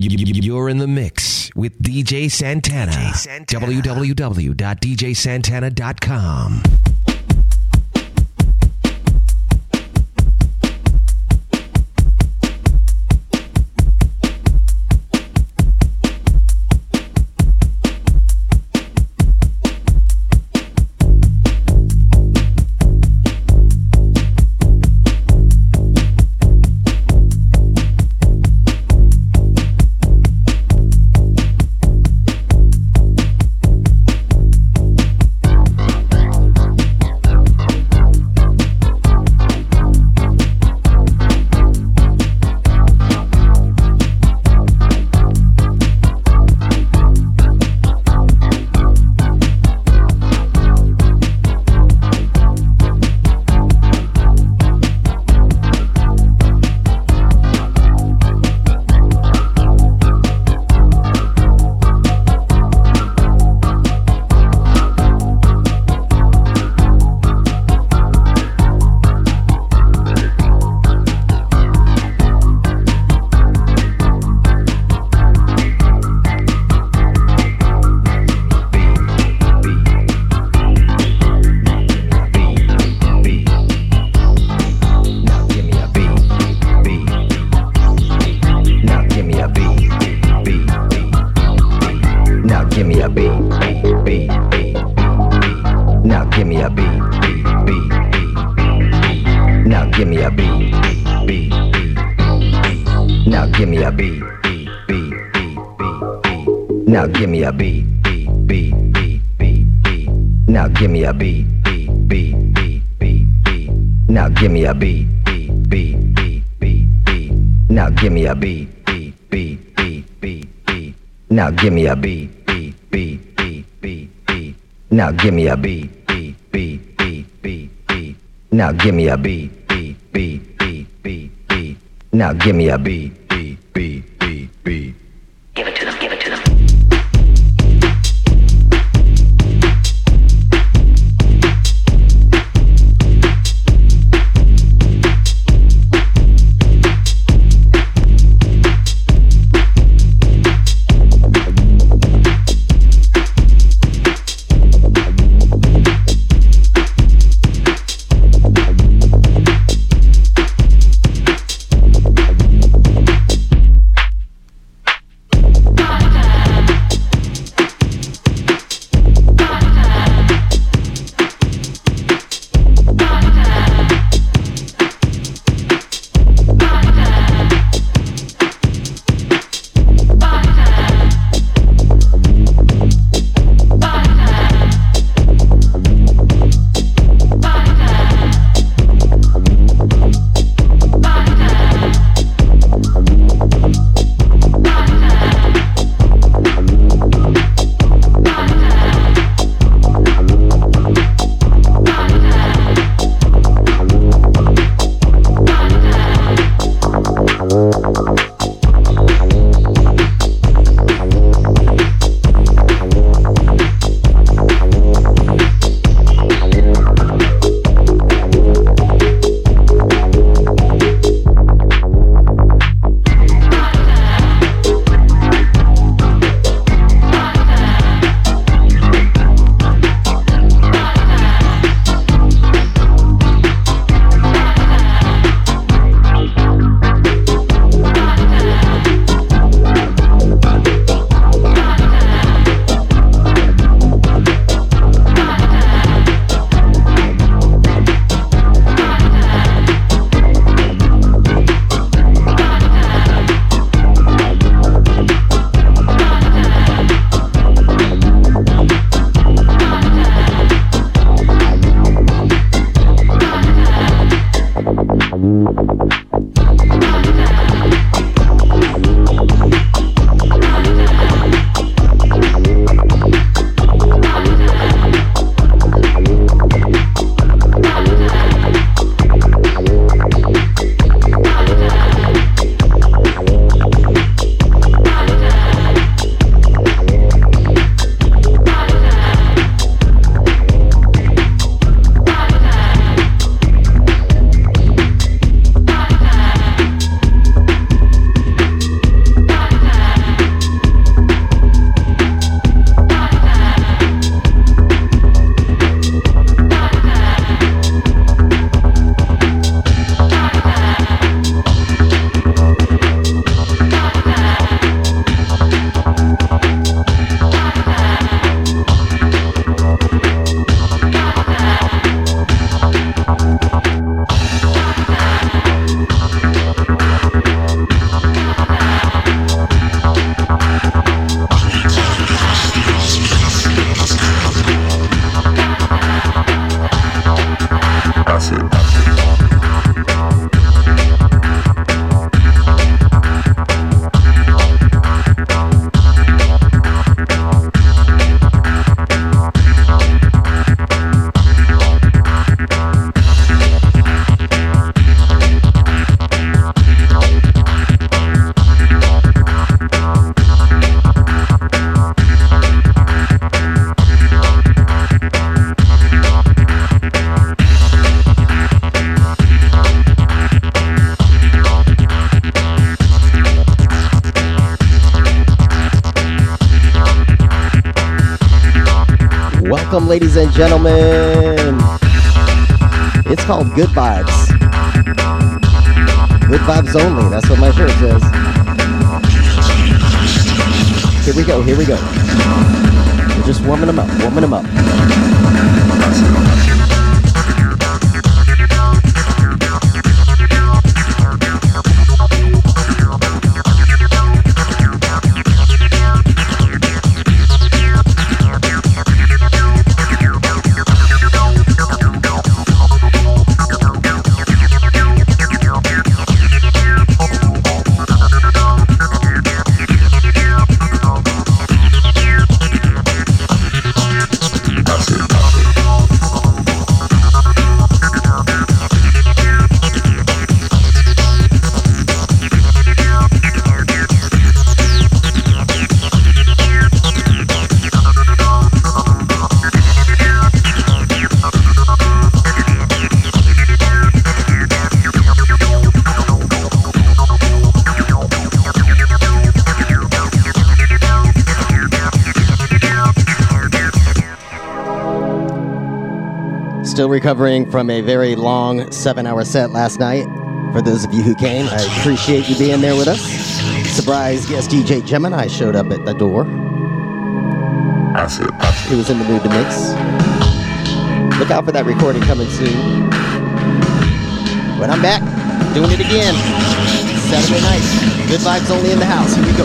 You're in the mix with DJ Santana. DJ Santana. www.djsantana.com. ladies and gentlemen. It's called Good Vibes. Good vibes only. That's what my shirt says. Here we go. Here we go. We're just warming them up. Warming them up. Still recovering from a very long seven hour set last night. For those of you who came, I appreciate you being there with us. Surprise guest DJ Gemini showed up at the door. I see. He was in the mood to mix. Look out for that recording coming soon. But I'm back, doing it again. Saturday night. Good vibes only in the house. Here we go.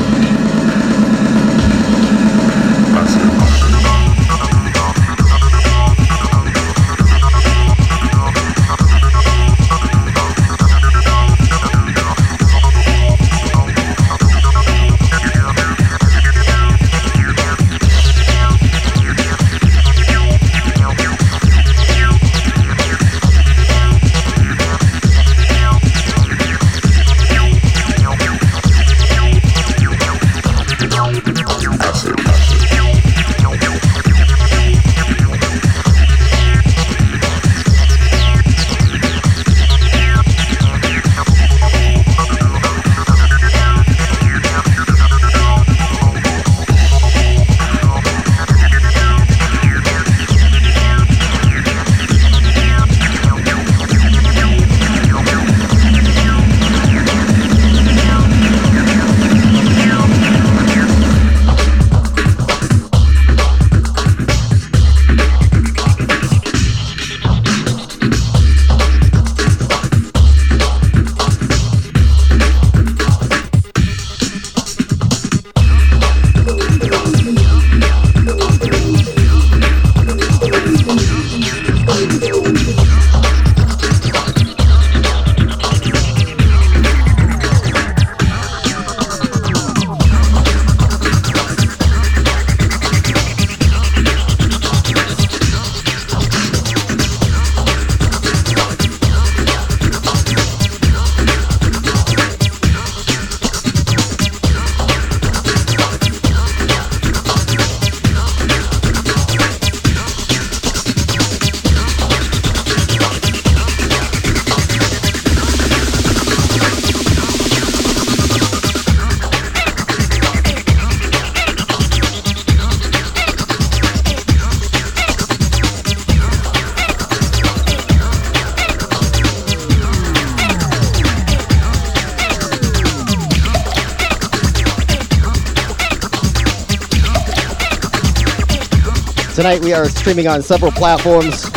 Tonight we are streaming on several platforms.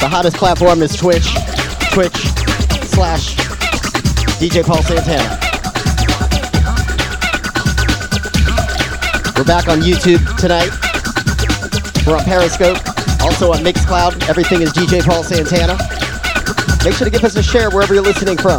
The hottest platform is Twitch, Twitch slash DJ Paul Santana. We're back on YouTube tonight. We're on Periscope, also on Mixcloud. Everything is DJ Paul Santana. Make sure to give us a share wherever you're listening from.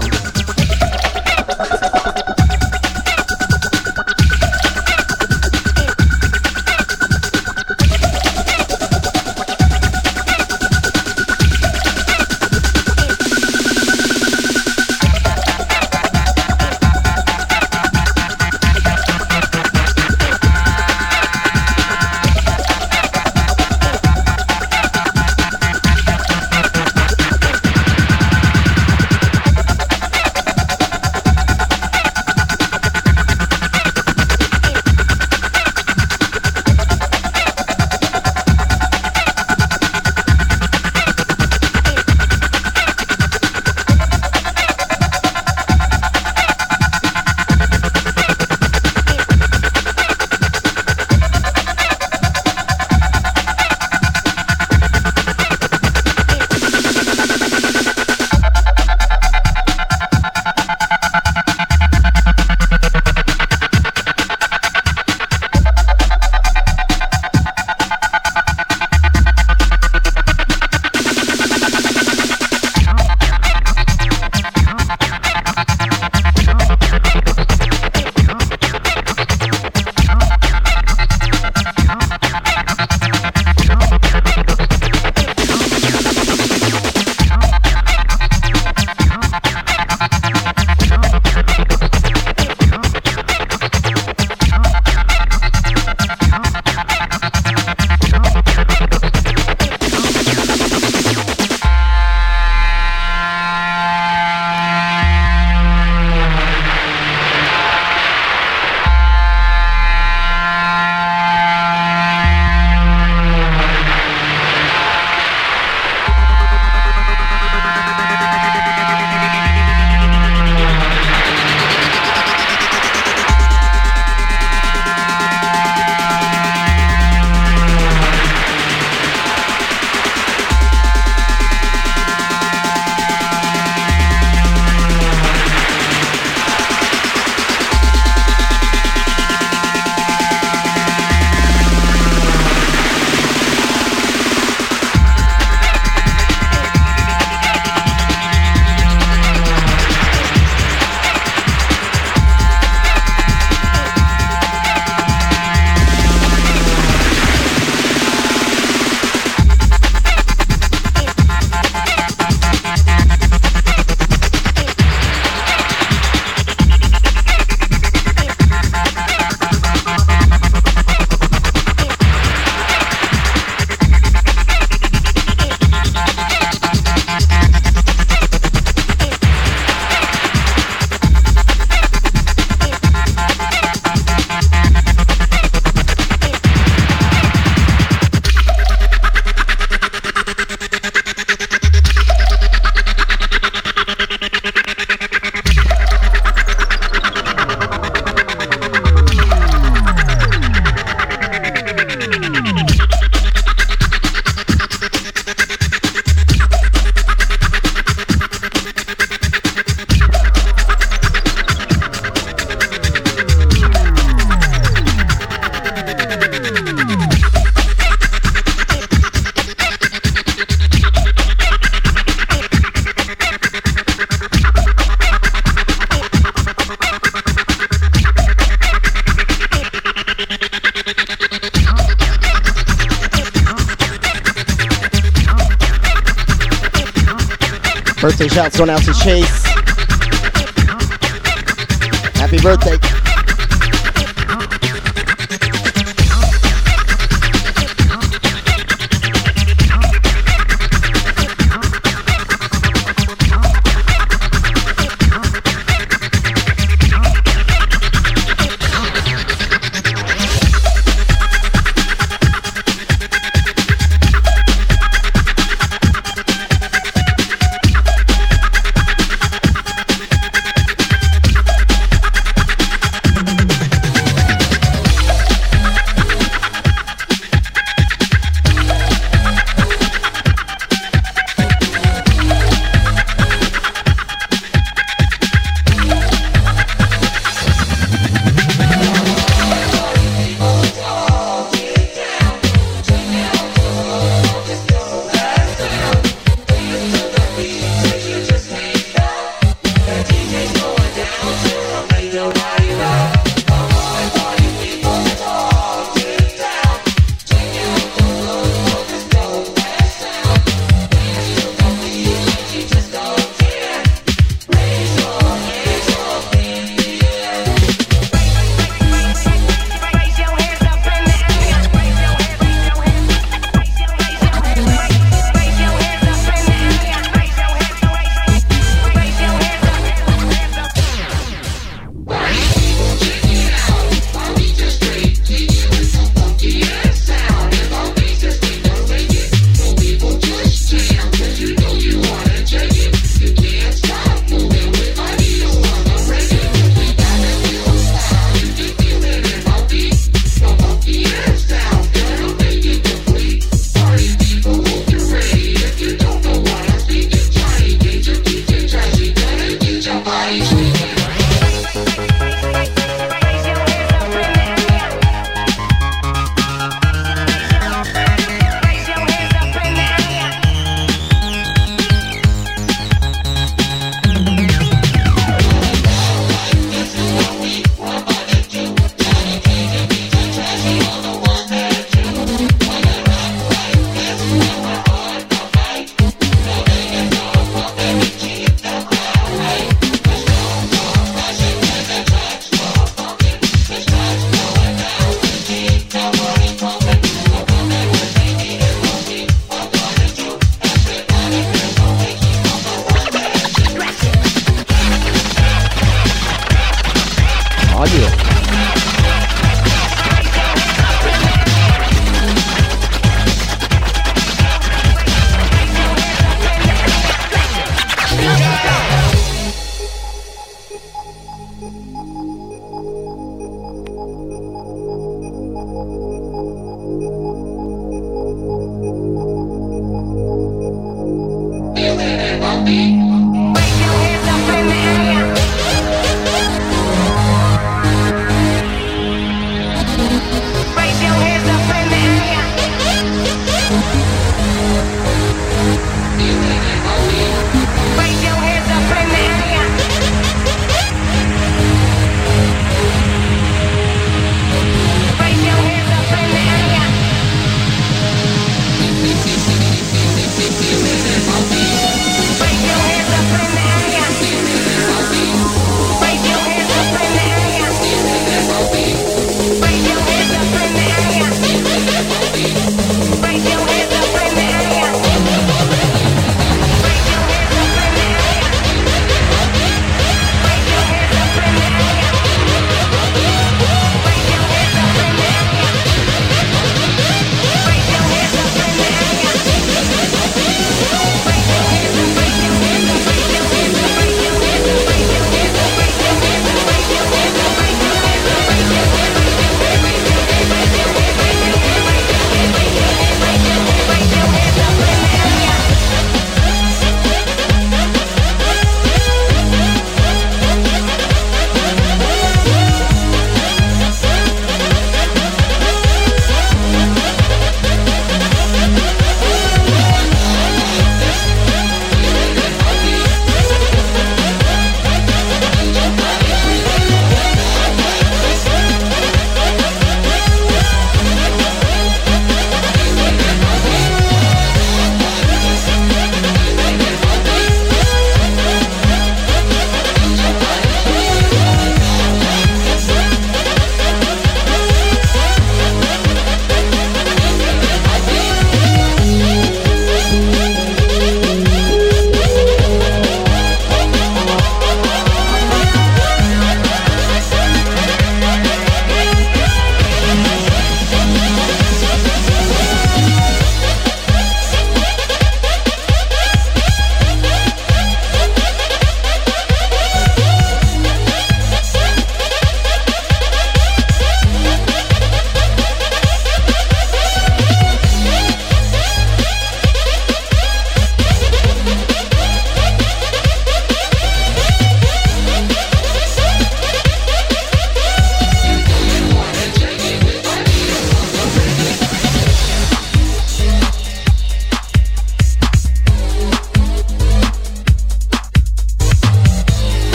Shouts to Chase.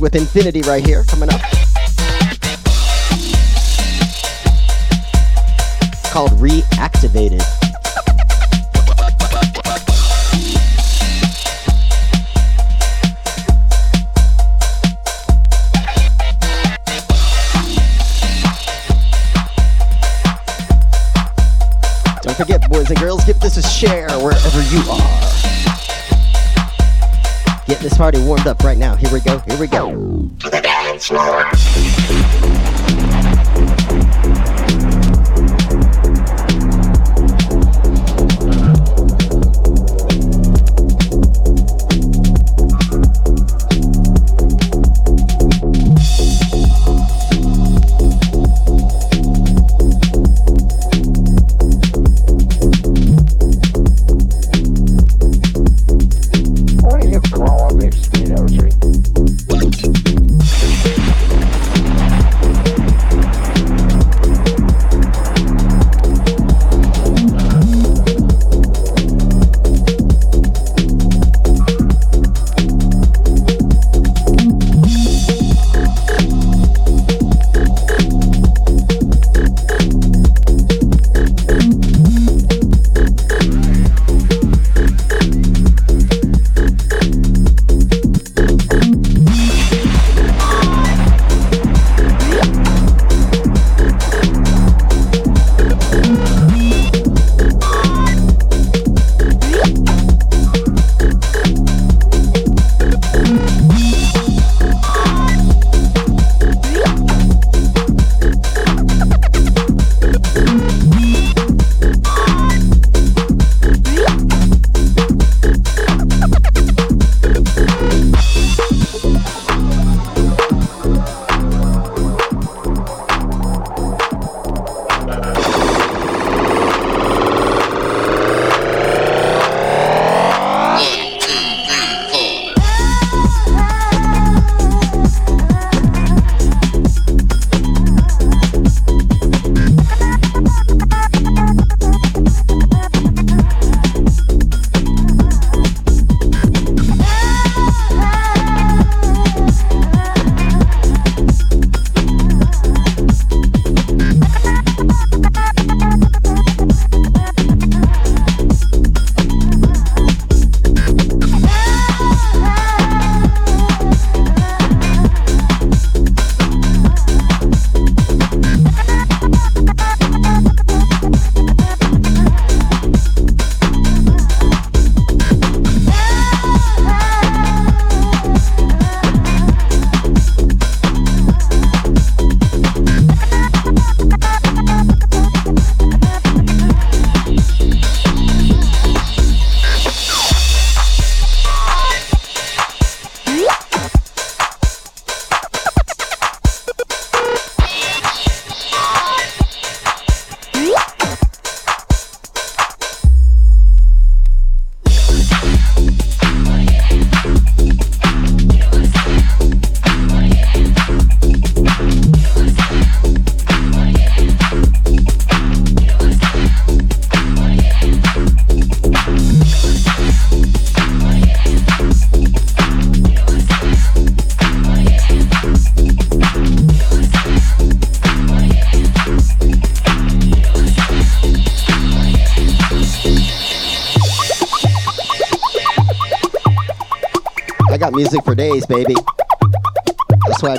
With Infinity right here coming up.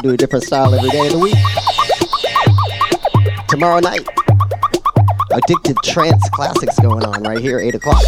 Do a different style every day of the week. Tomorrow night, Addicted Trance Classics going on right here, 8 o'clock.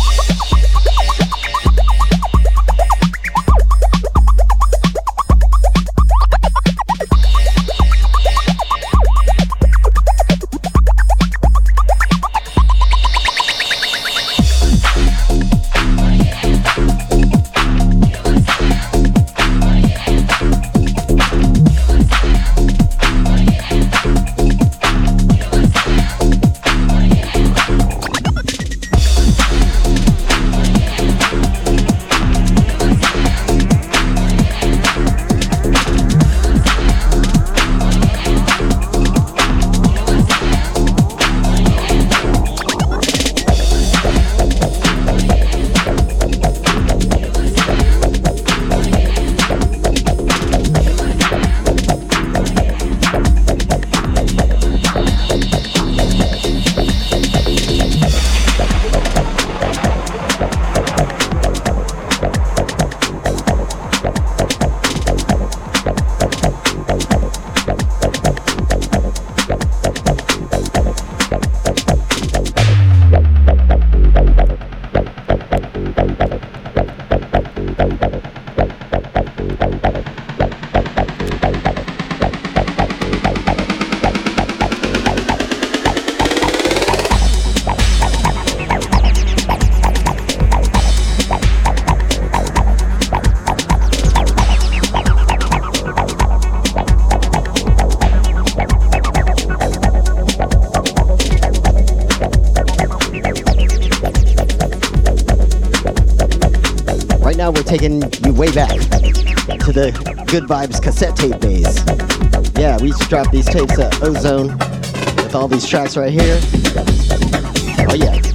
Good Vibes cassette tape days. Yeah, we used to drop these tapes at Ozone with all these tracks right here. Oh yeah.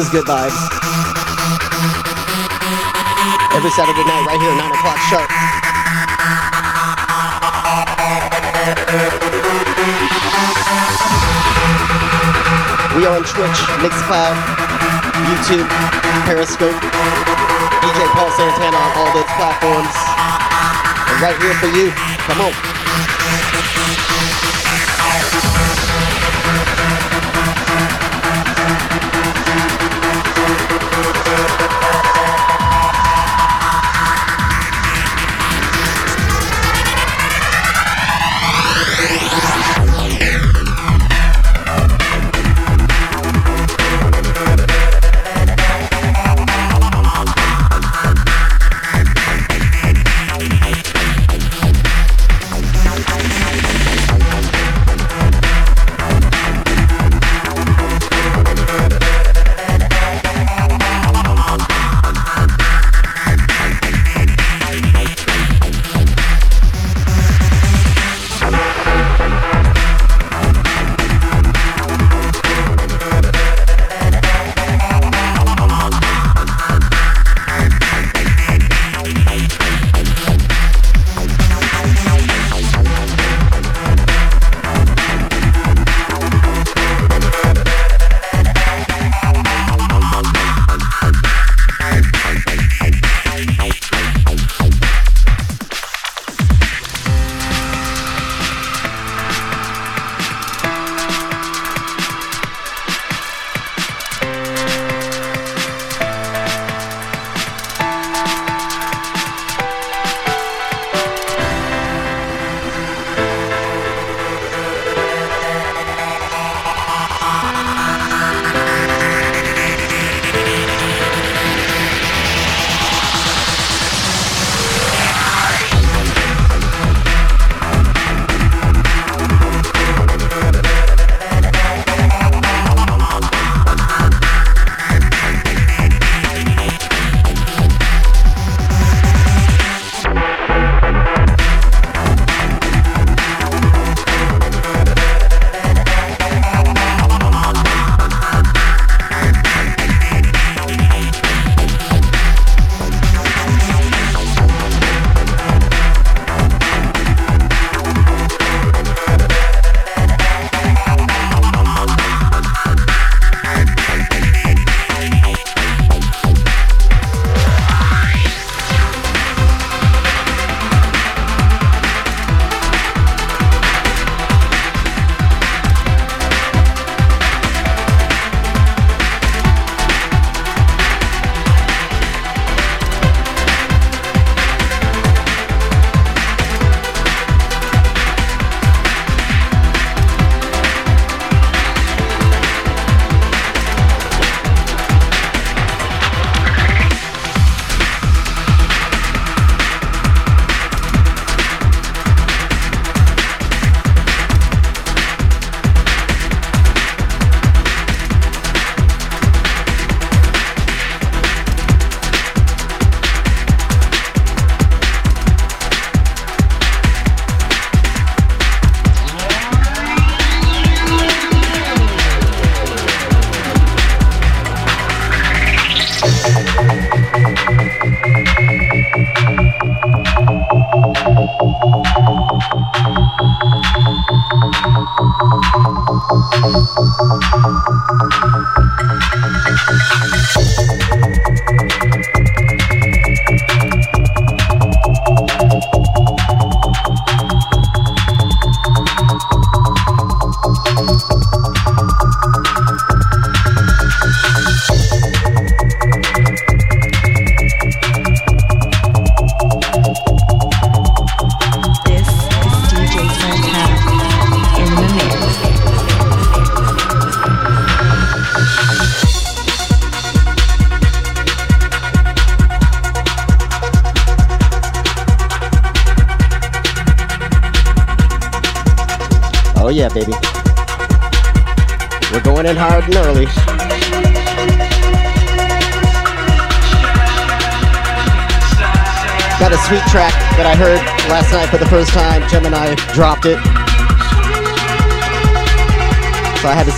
is Good Vibes. Every Saturday night, right here, 9 o'clock sharp. We are on Twitch, Mixcloud, YouTube, Periscope, DJ Paul Santana on all those platforms. And right here for you. Come on.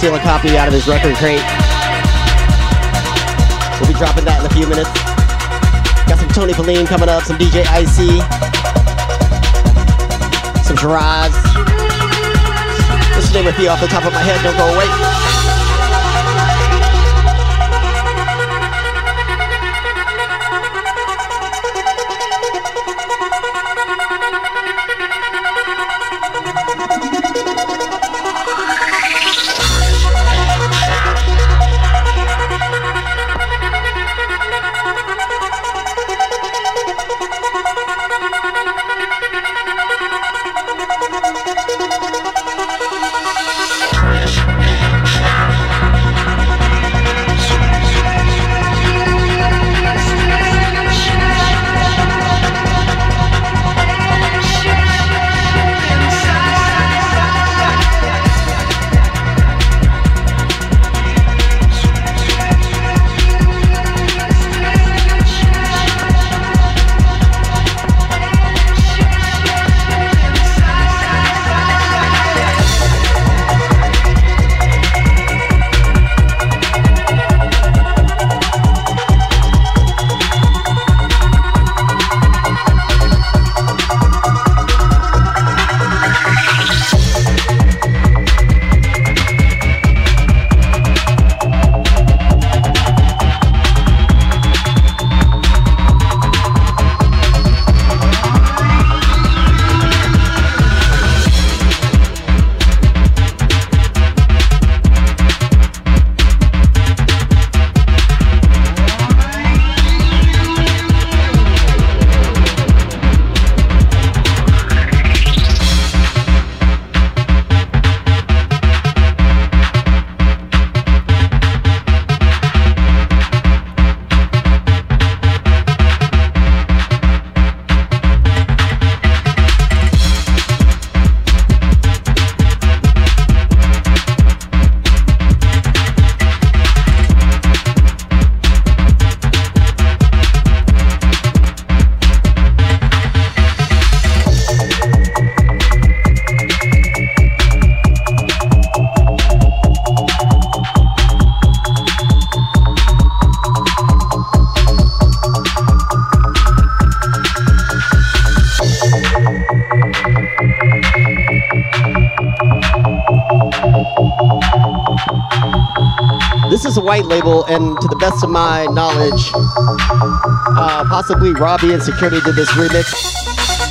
Steal a copy out of his record crate. We'll be dropping that in a few minutes. Got some Tony Pauline coming up, some DJ Icey, some Shiraz. Let's name a few off the top of my head, don't go away. And to the best of my knowledge, uh, possibly Robbie and Security did this remix.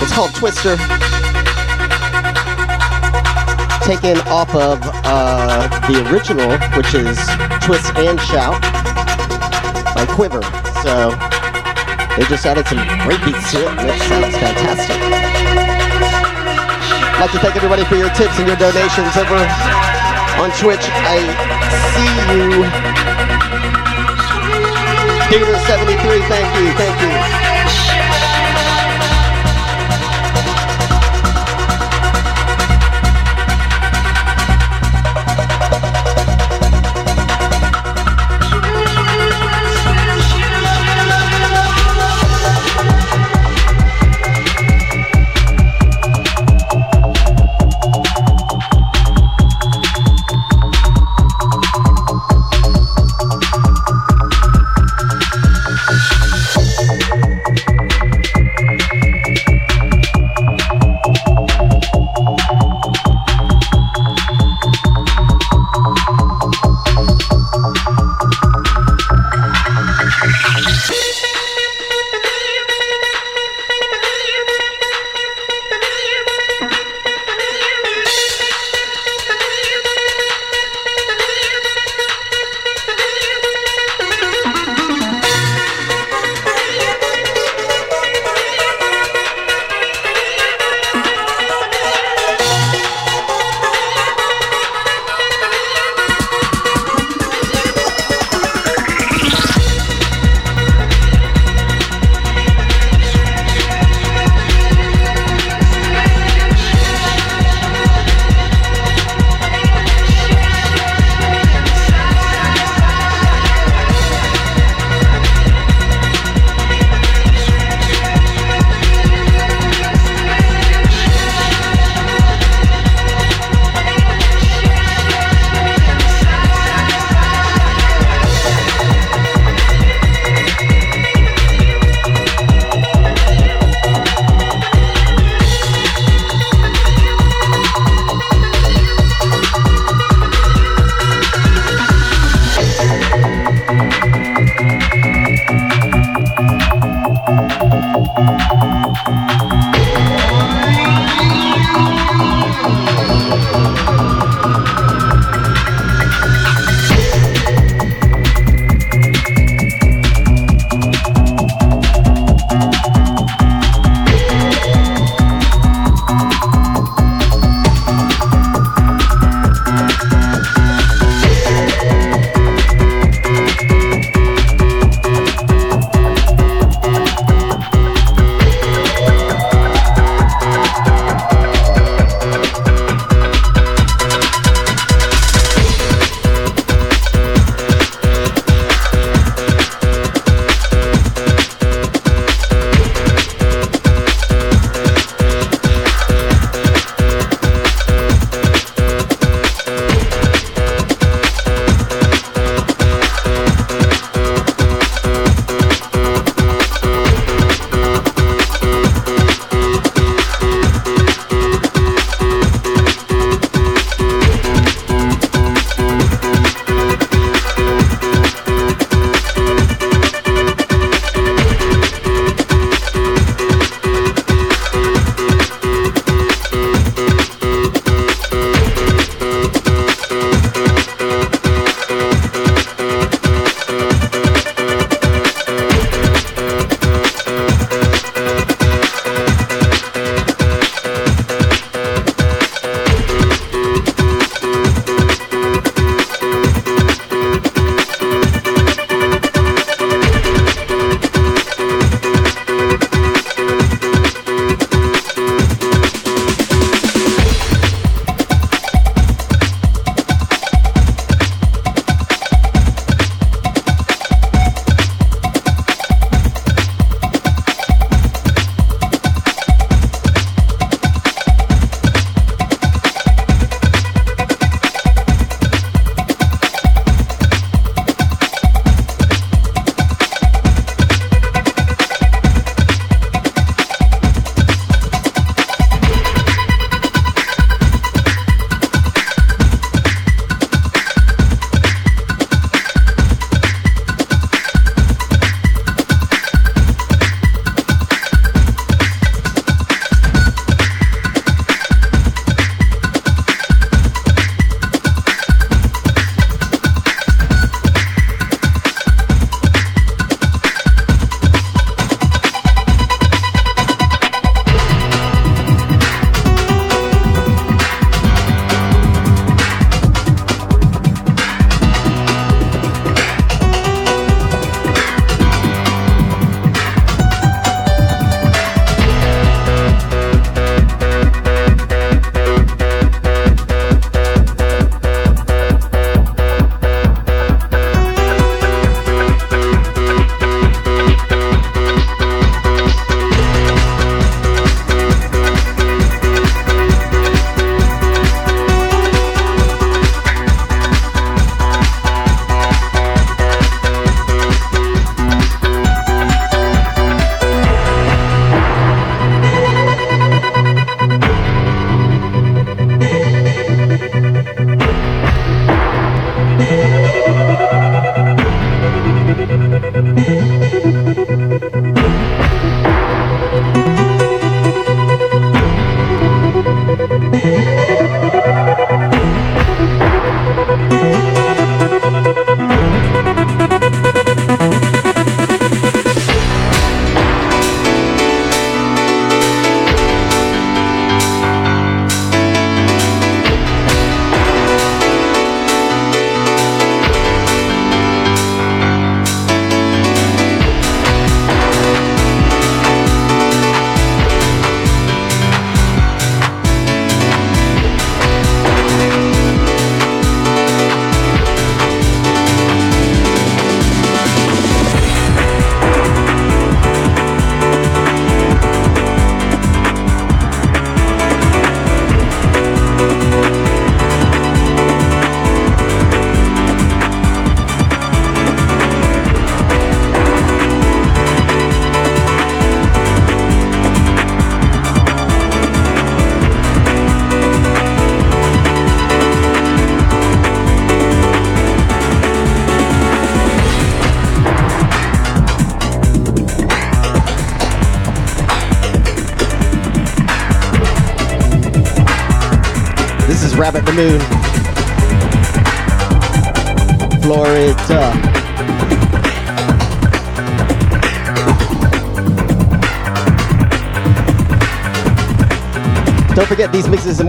It's called Twister. Taken off of uh, the original, which is Twist and Shout by Quiver. So they just added some great beats to it, and it sounds fantastic. I'd like to thank everybody for your tips and your donations over on Twitch. I see you. Peter73, thank you, thank you.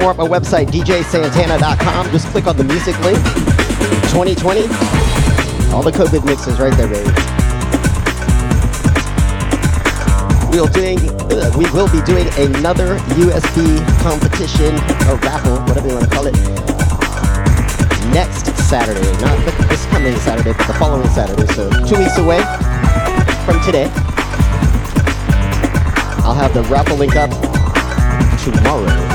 More at my website, djsantana.com. Just click on the music link. 2020. All the COVID mixes right there, baby. We'll doing, uh, we will be doing another USB competition or raffle, whatever you want to call it, next Saturday. Not this coming Saturday, but the following Saturday. So two weeks away from today. I'll have the raffle link up tomorrow.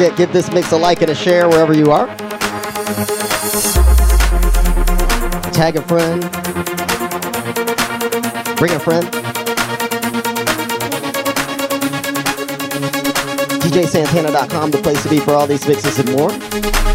Forget, give this mix a like and a share wherever you are. Tag a friend. Bring a friend. DJSantana.com, the place to be for all these mixes and more.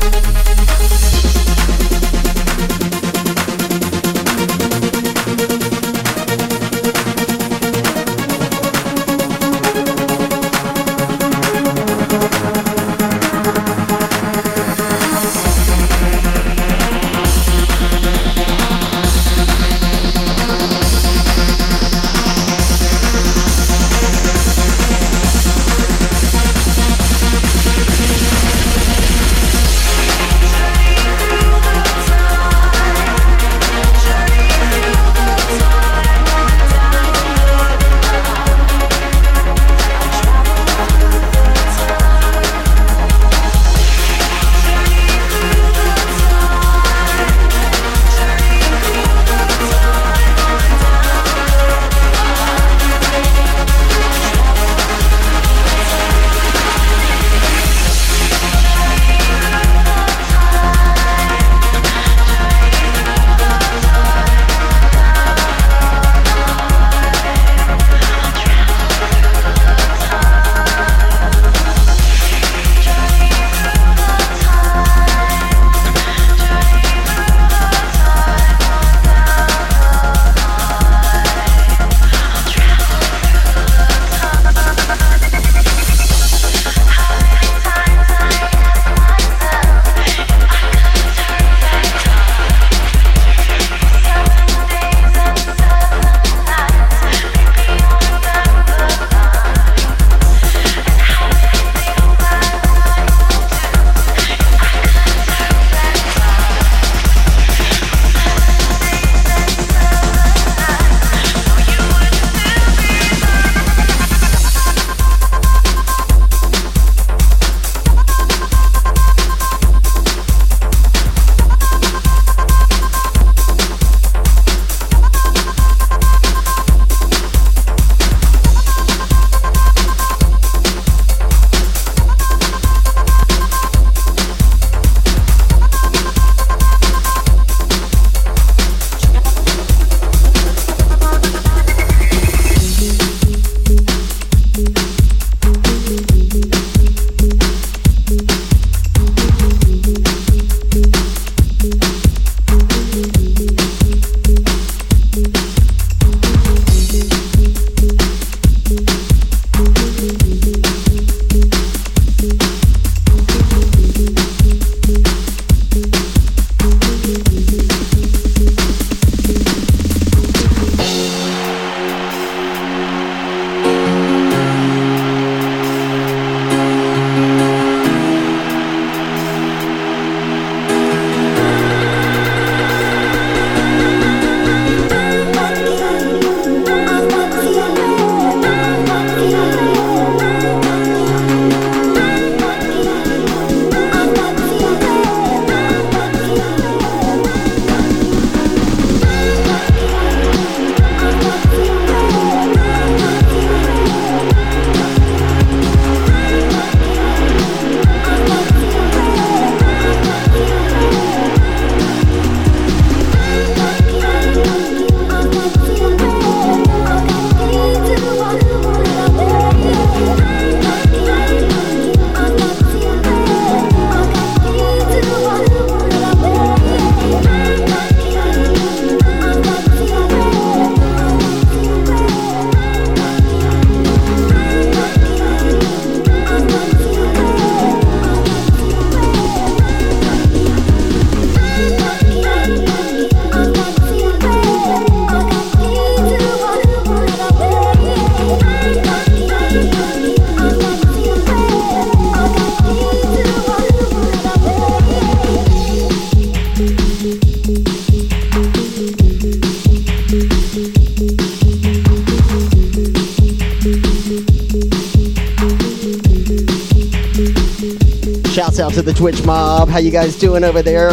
To the Twitch mob. How you guys doing over there?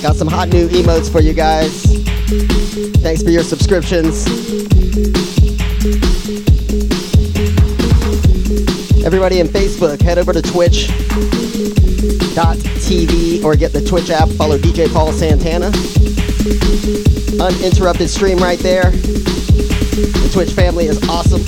Got some hot new emotes for you guys. Thanks for your subscriptions. Everybody in Facebook, head over to twitch.tv or get the Twitch app. Follow DJ Paul Santana. Uninterrupted stream right there. The Twitch family is awesome.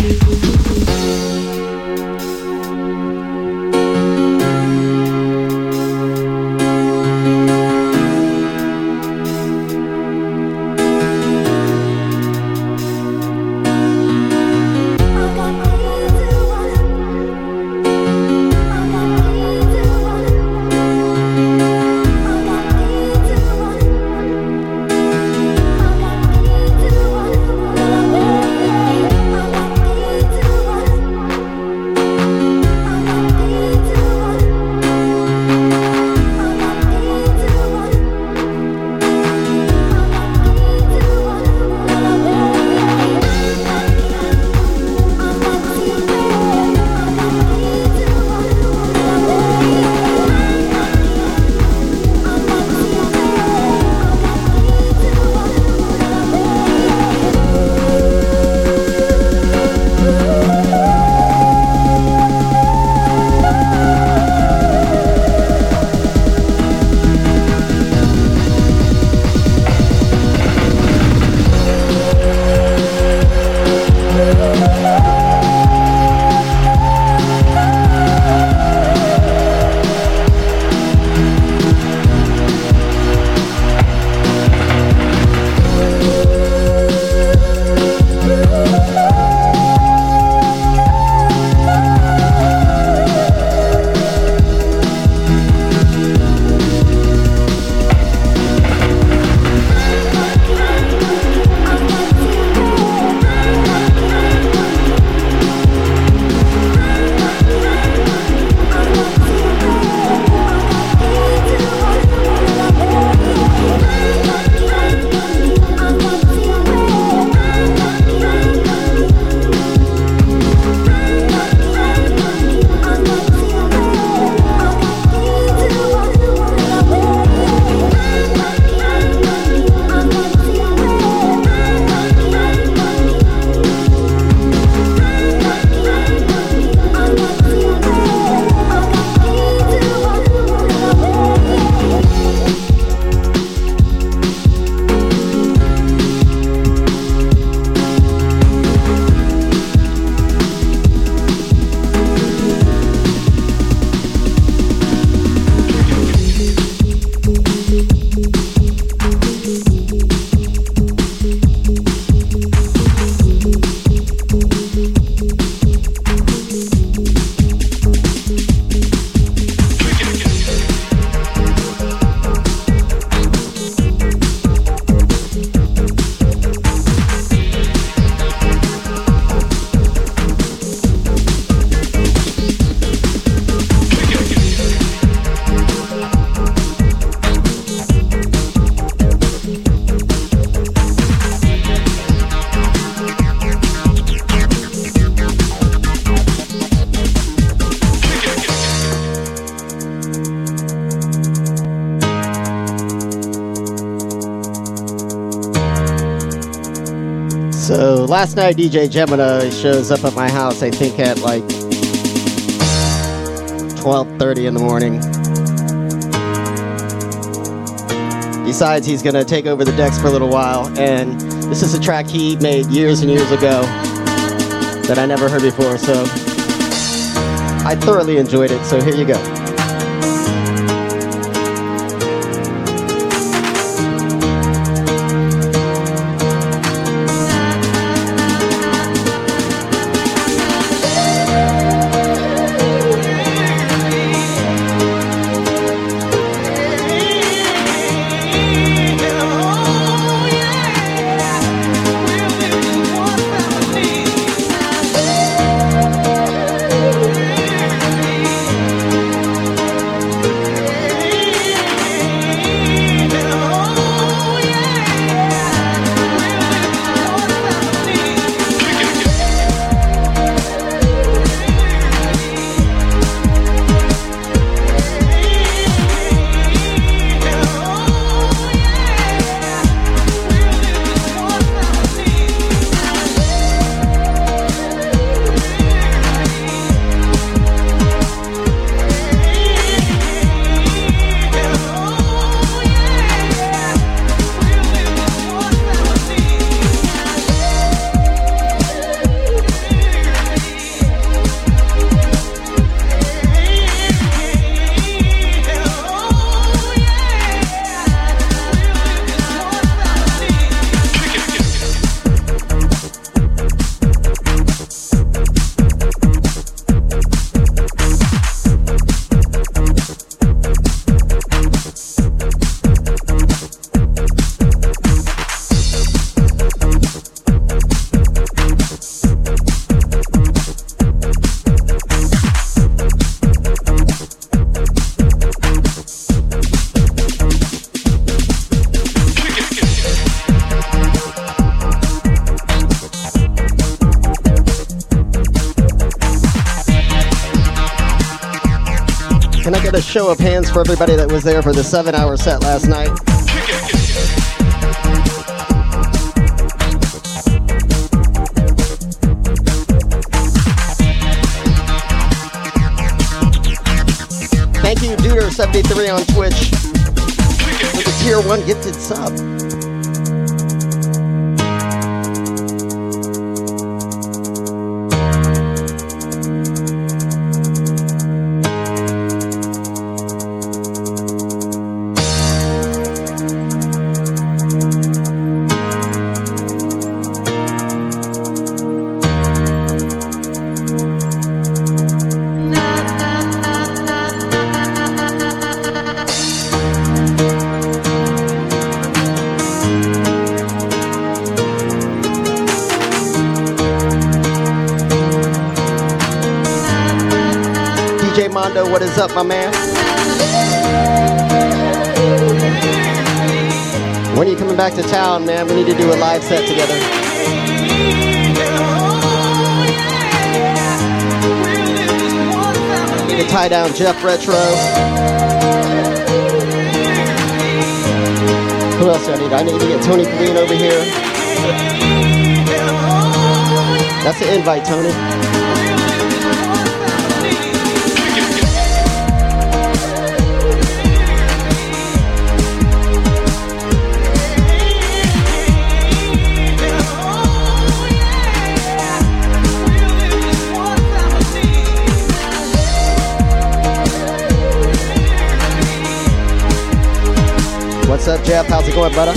Last night DJ Gemini shows up at my house, I think at like 12:30 in the morning. Besides, he's gonna take over the decks for a little while, and this is a track he made years and years ago that I never heard before, so I thoroughly enjoyed it. So here you go. For everybody that was there for the seven hour set last night. Thank you, Duder73 on Twitch tier one gifted sub. What is up, my man? When are you coming back to town, man? We need to do a live set together. Need to tie down Jeff Retro. Who else do I need? I need to get Tony Green over here. That's the invite, Tony. What's up, Jeff? How's it going, brother?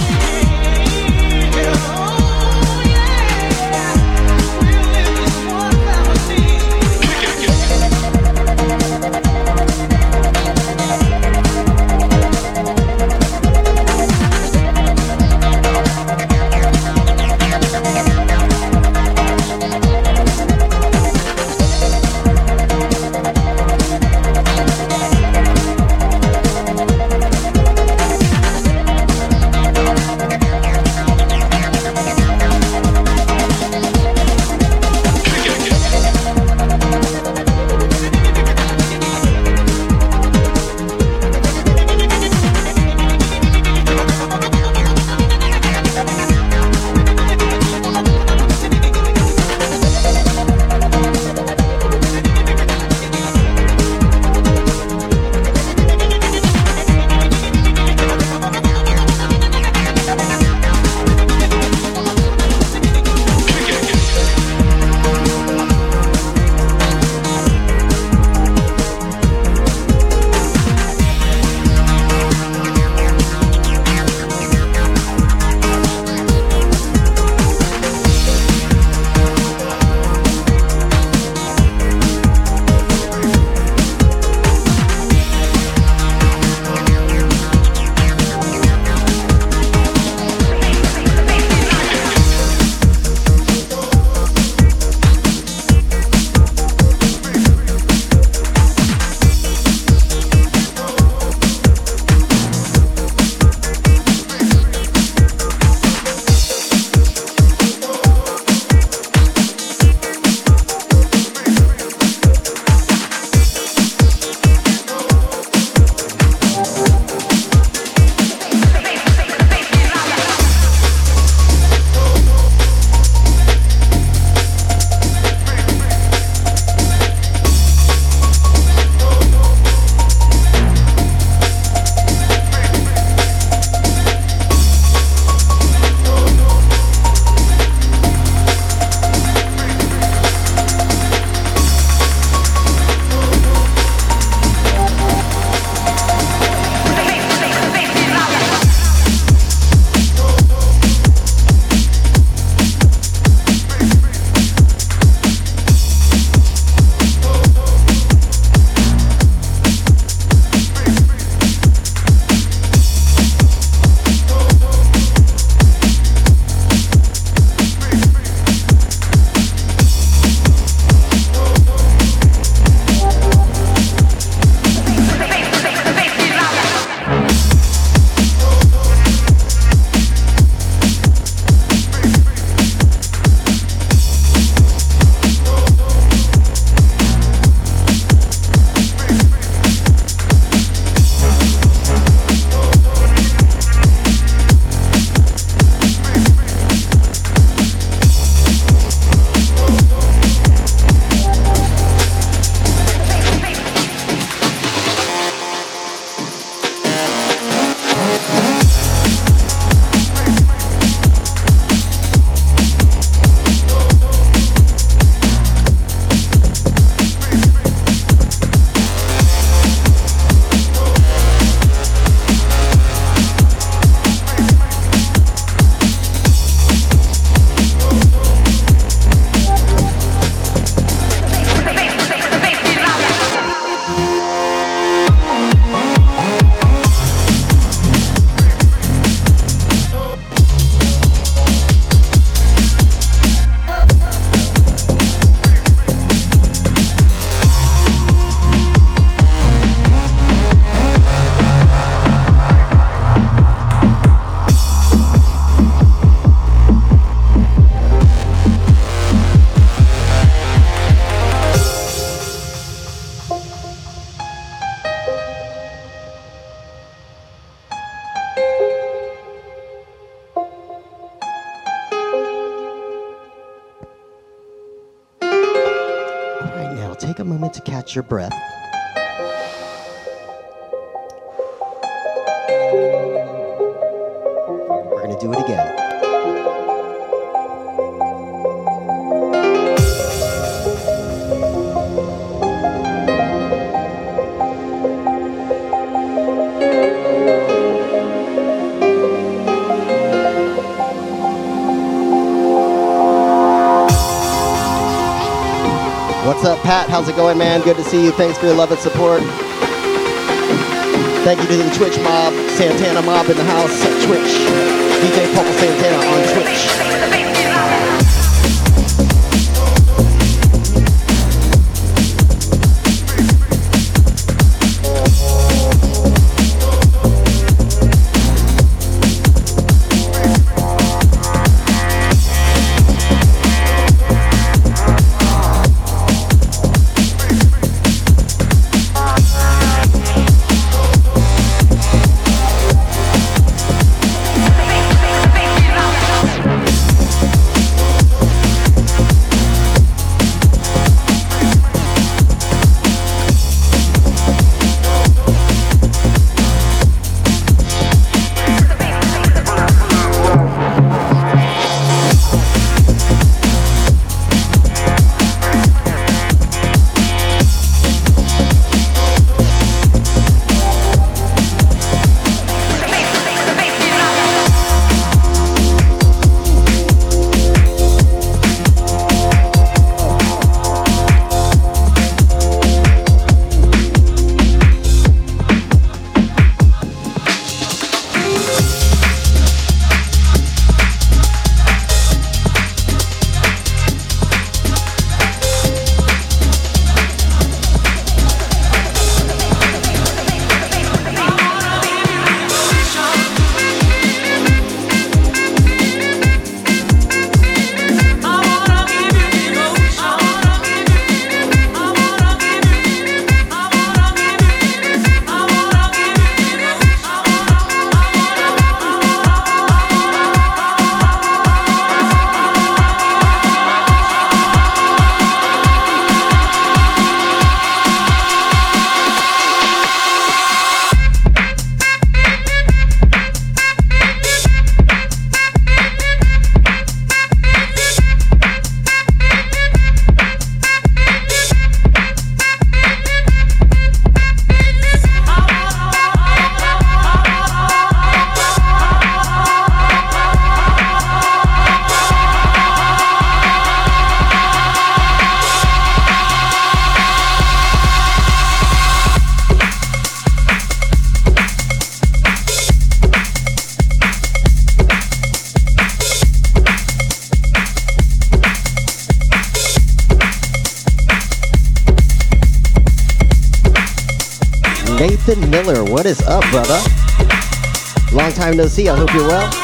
Your breath. How's it going, man? Good to see you. Thanks for your love and support. Thank you to the Twitch mob, Santana mob in the house, Twitch, DJ Purple Santana on Twitch. See. I hope you're well.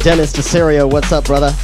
Dennis DeSerio. What's up, brother?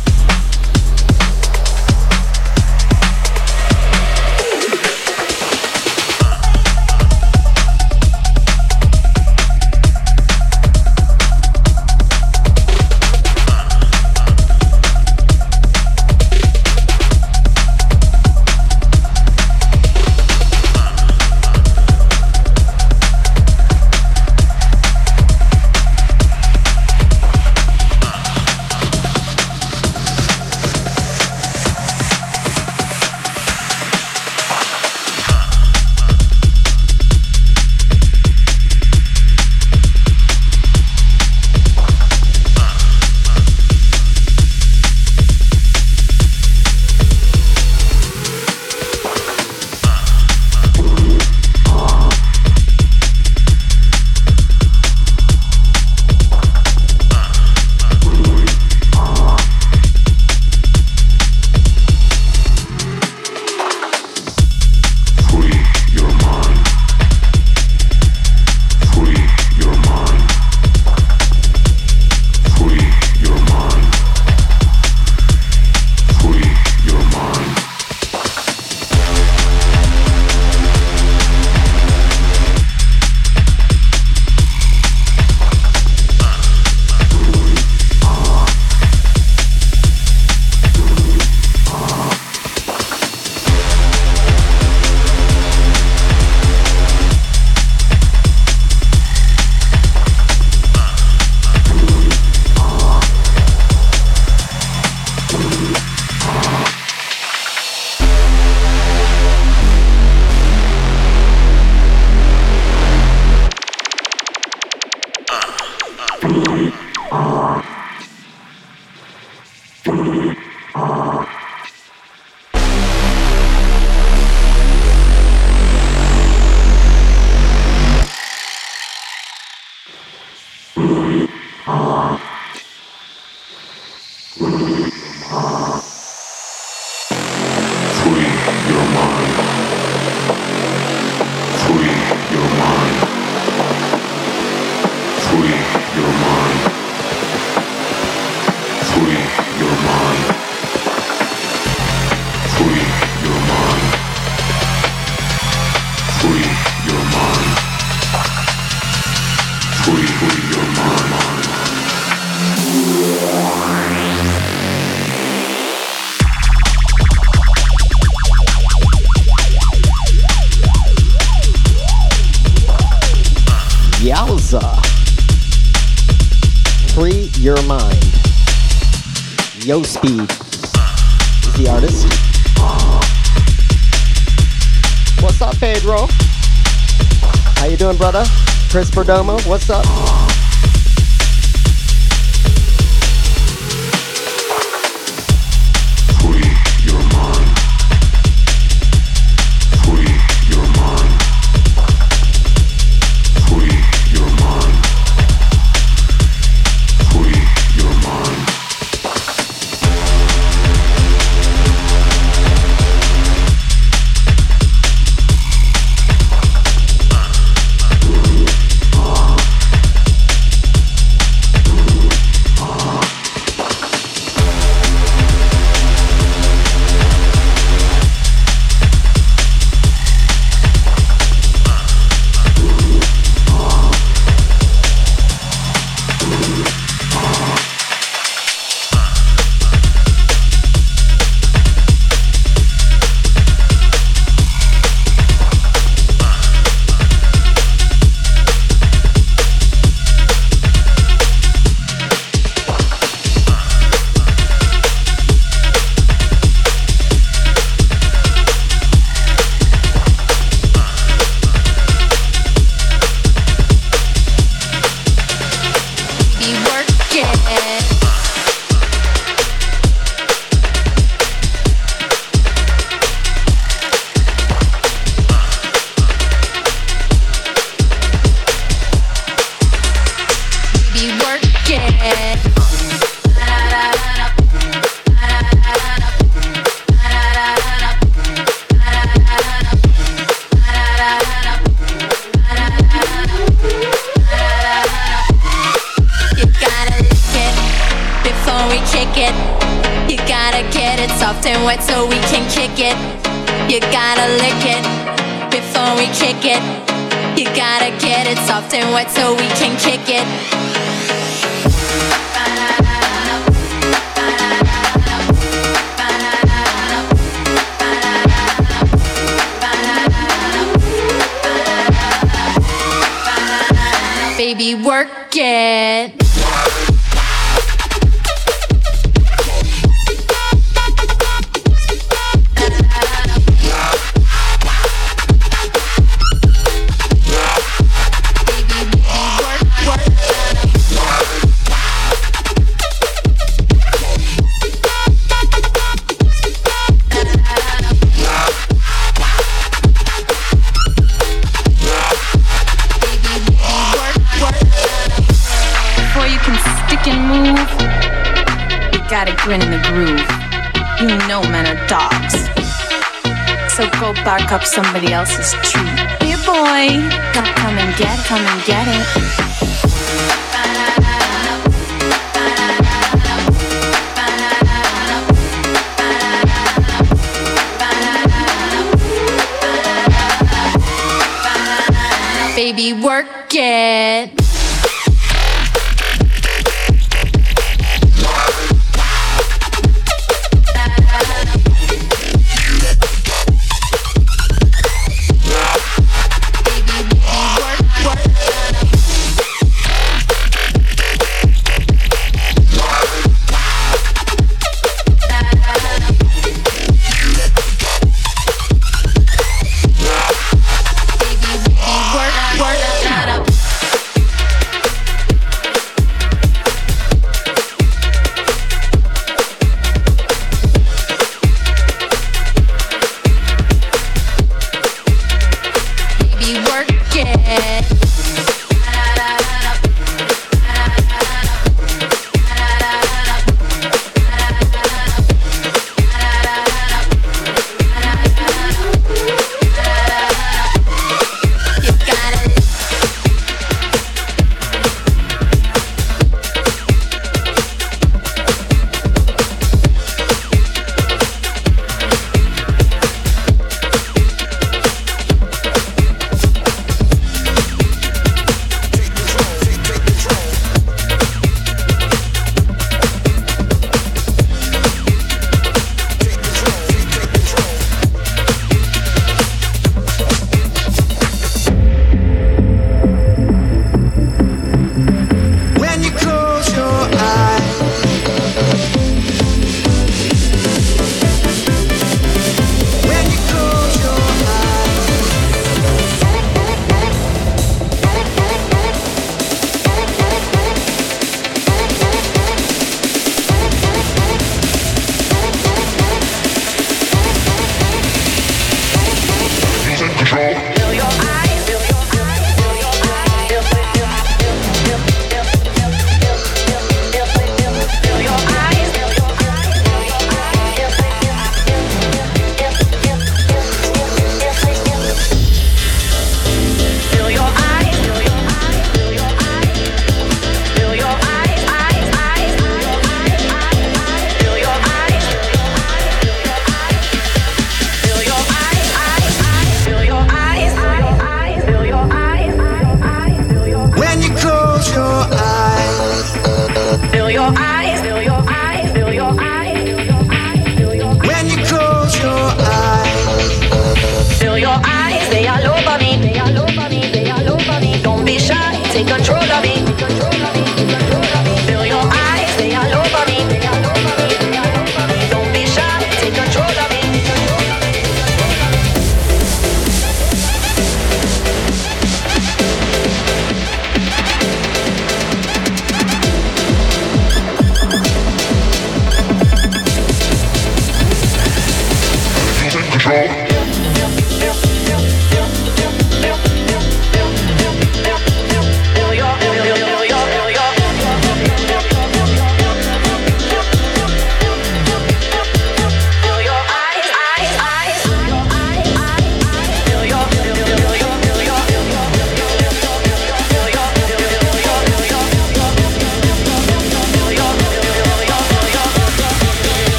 Perdomo, what's up?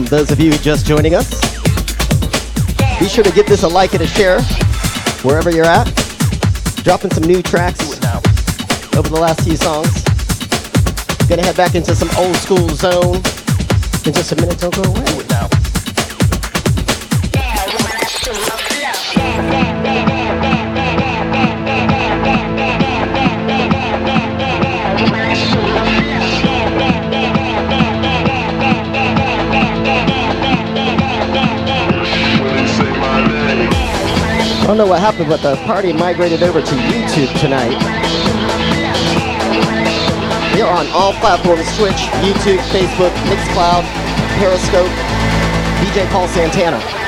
Welcome, those of you just joining us. Be sure to give this a like and a share wherever you're at. Dropping some new tracks over the last few songs. Gonna head back into some old school zone in just a minute. Don't go away. Don't know what happened, but the party migrated over to YouTube tonight. We are on all platforms Twitch, YouTube, Facebook, Mixcloud, Periscope, DJ Paul Santana.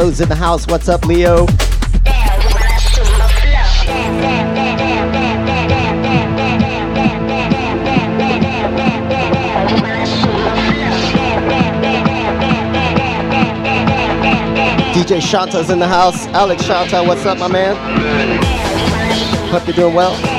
Leo's in the house. What's up, Leo? DJ Shanta's in the house. Alex Shanta, what's up, my man? Hope you're doing well.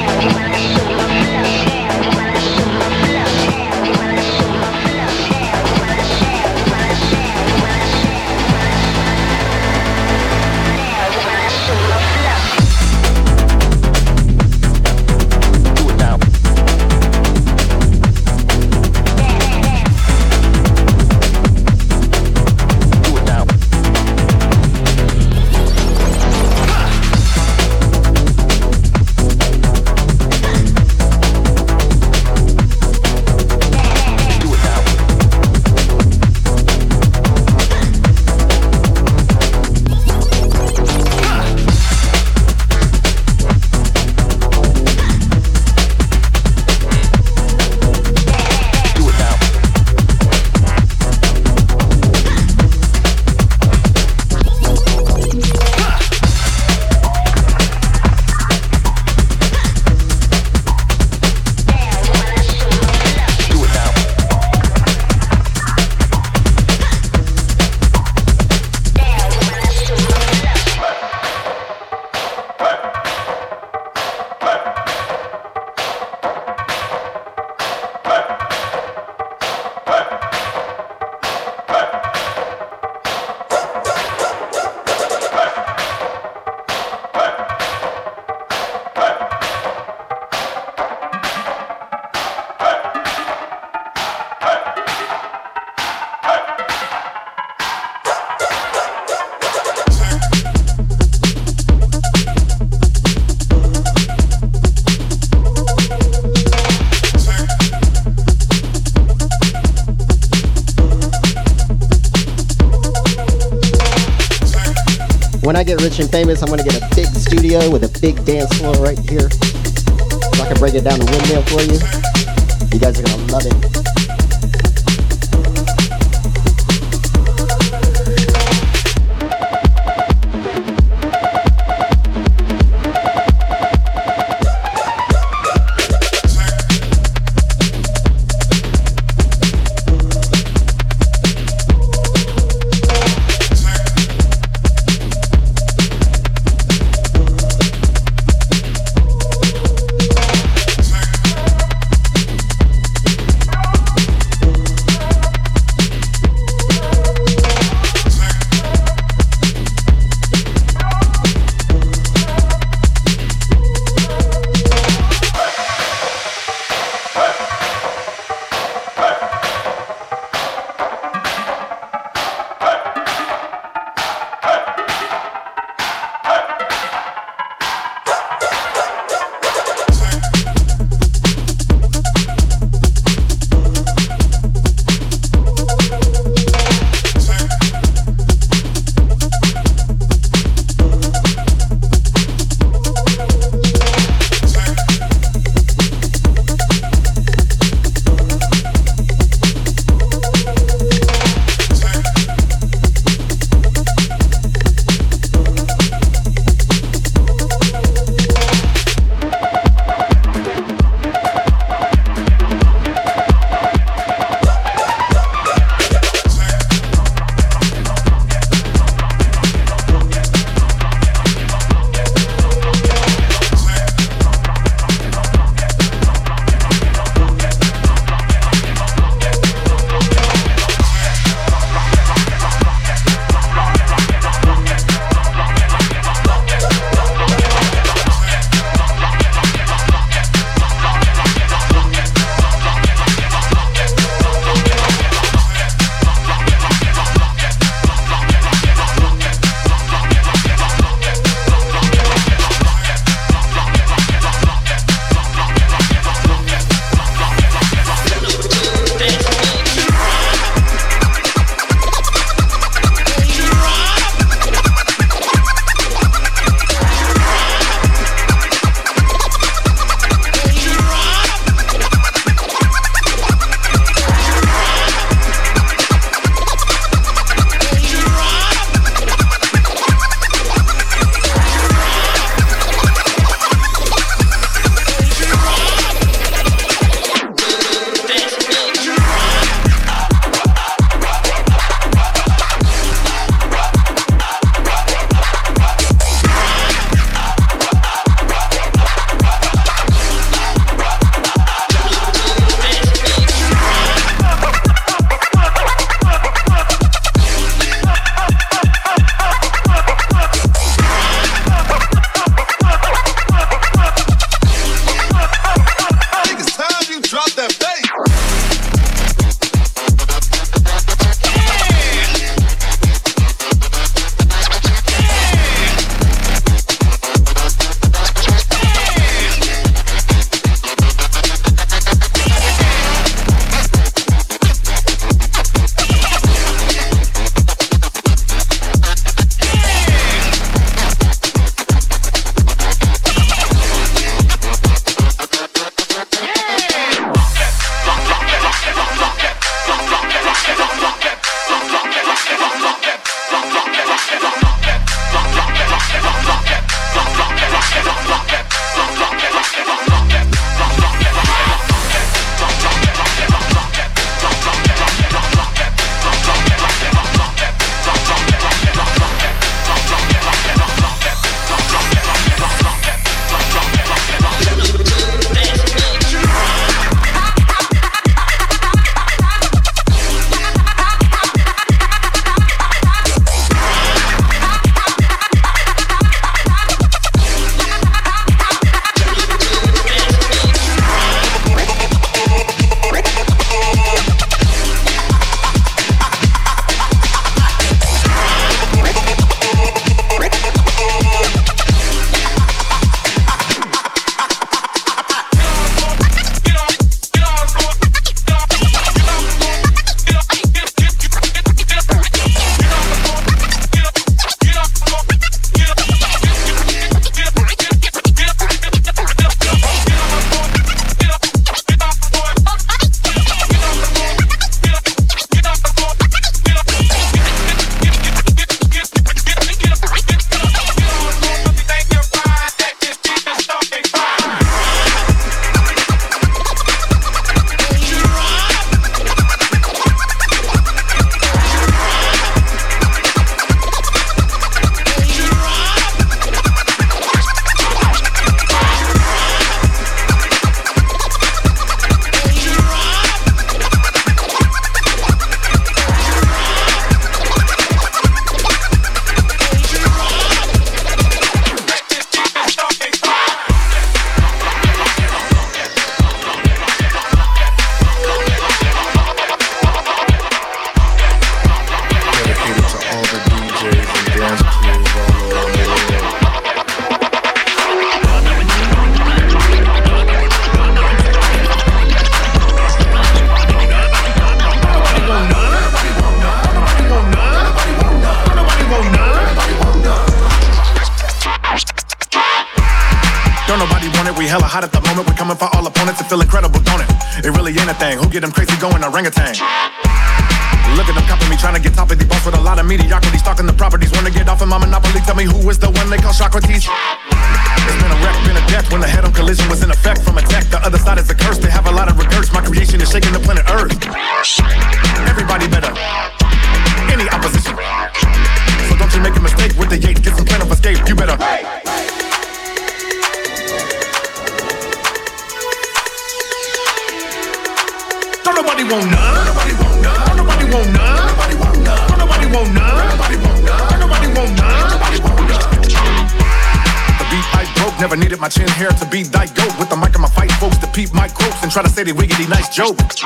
joke.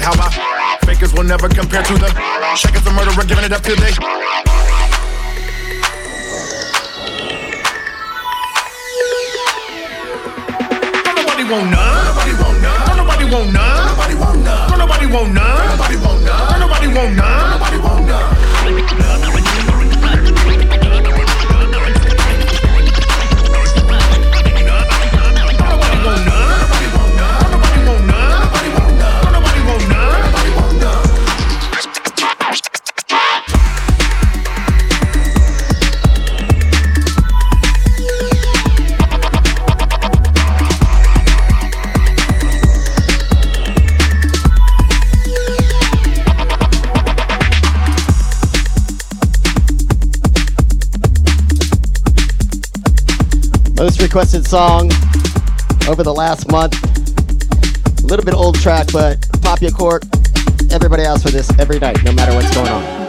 how I. Fakers will never compare to the. Shakers a murderer, giving it up today. they. requested song over the last month. A little bit old track, but pop your court. Everybody asks for this every night, no matter what's going on.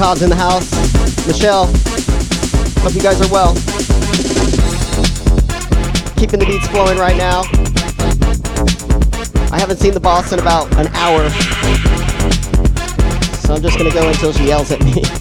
Cobb's in the house. Michelle, hope you guys are well. Keeping the beats flowing right now. I haven't seen the boss in about an hour. So I'm just gonna go until she yells at me.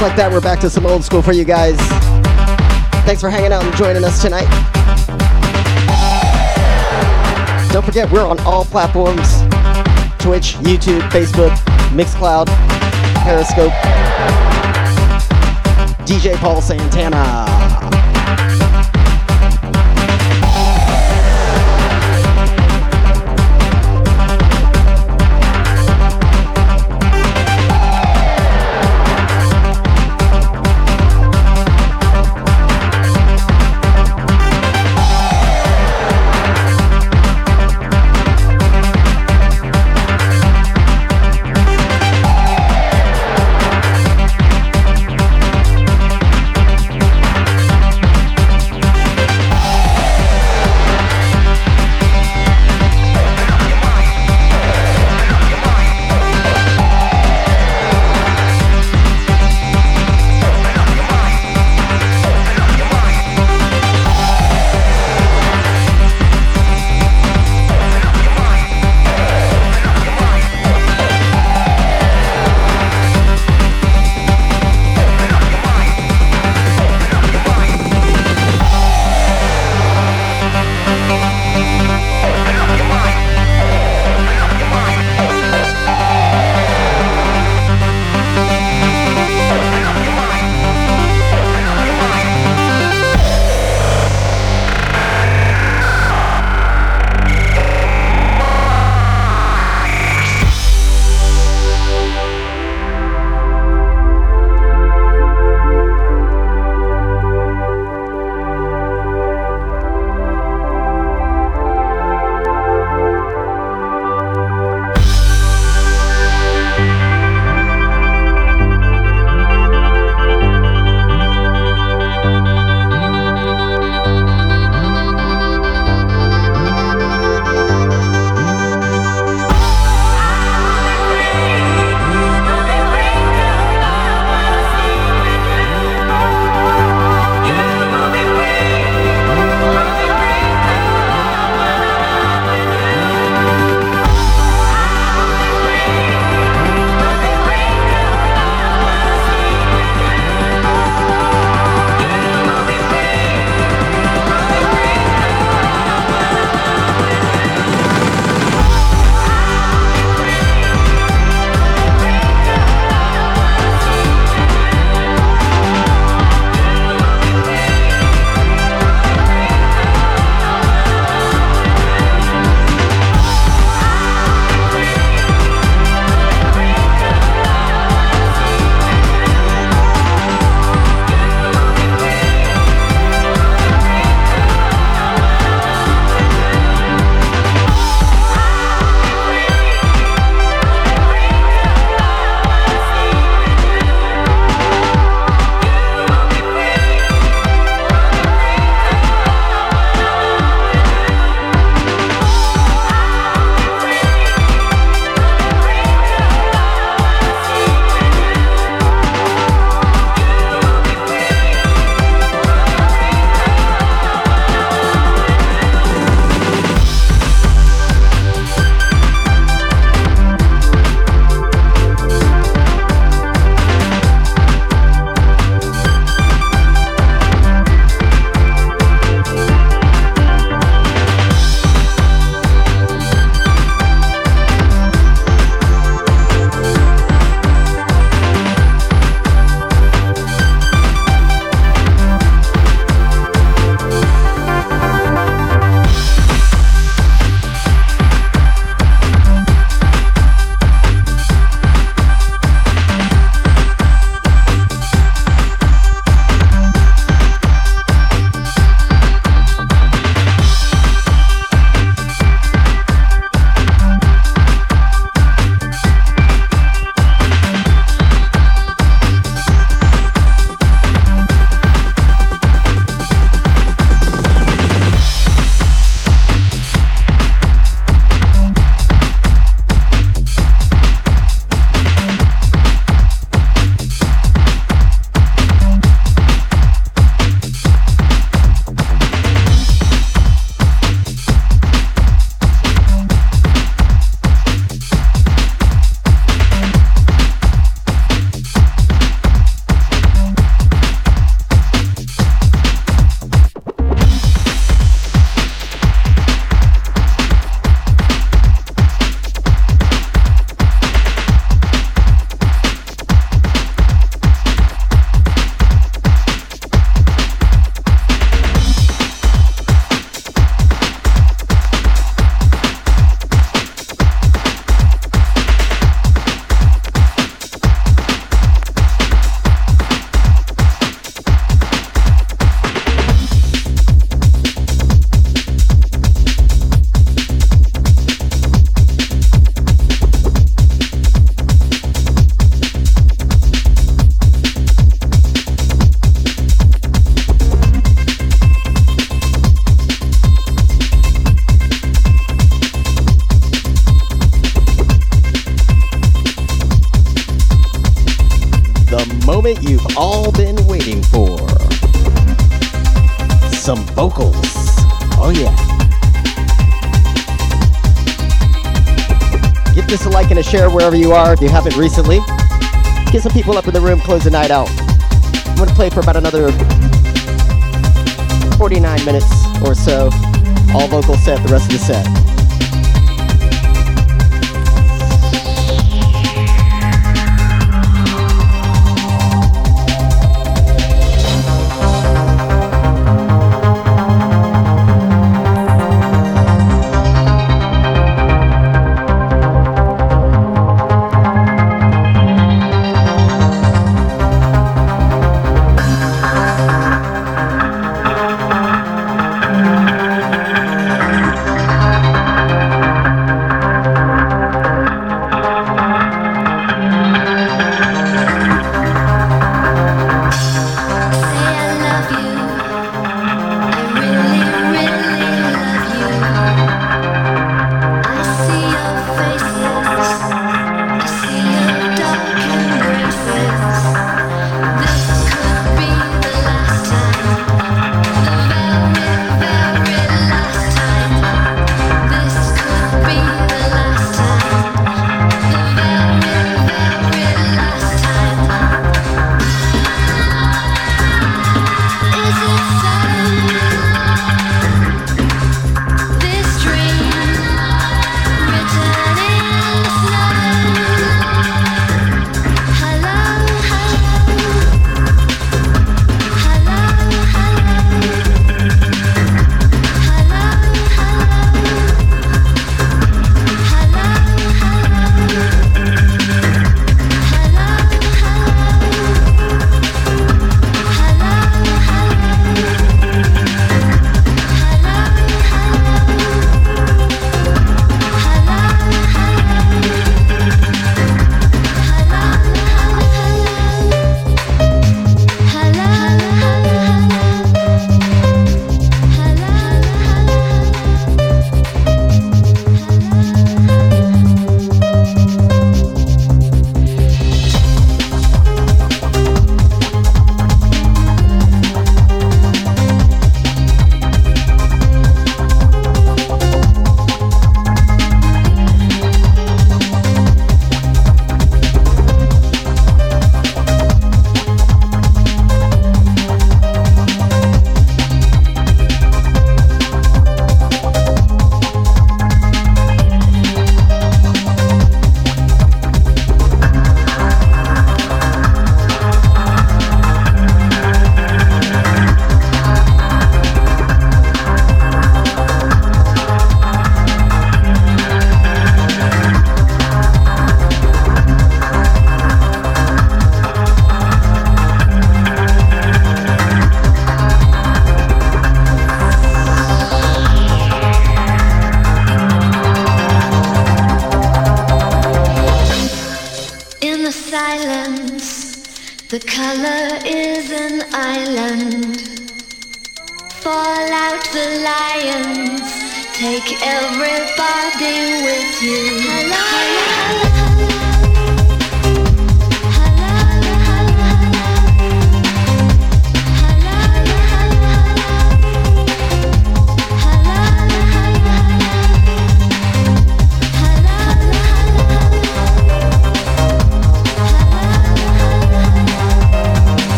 like that, we're back to some old school for you guys. Thanks for hanging out and joining us tonight. Don't forget, we're on all platforms Twitch, YouTube, Facebook, Mixcloud, Periscope. DJ Paul Santana. Are if you haven't recently. Get some people up in the room, close the night out. I'm going to play for about another 49 minutes or so. All vocal set, the rest of the set.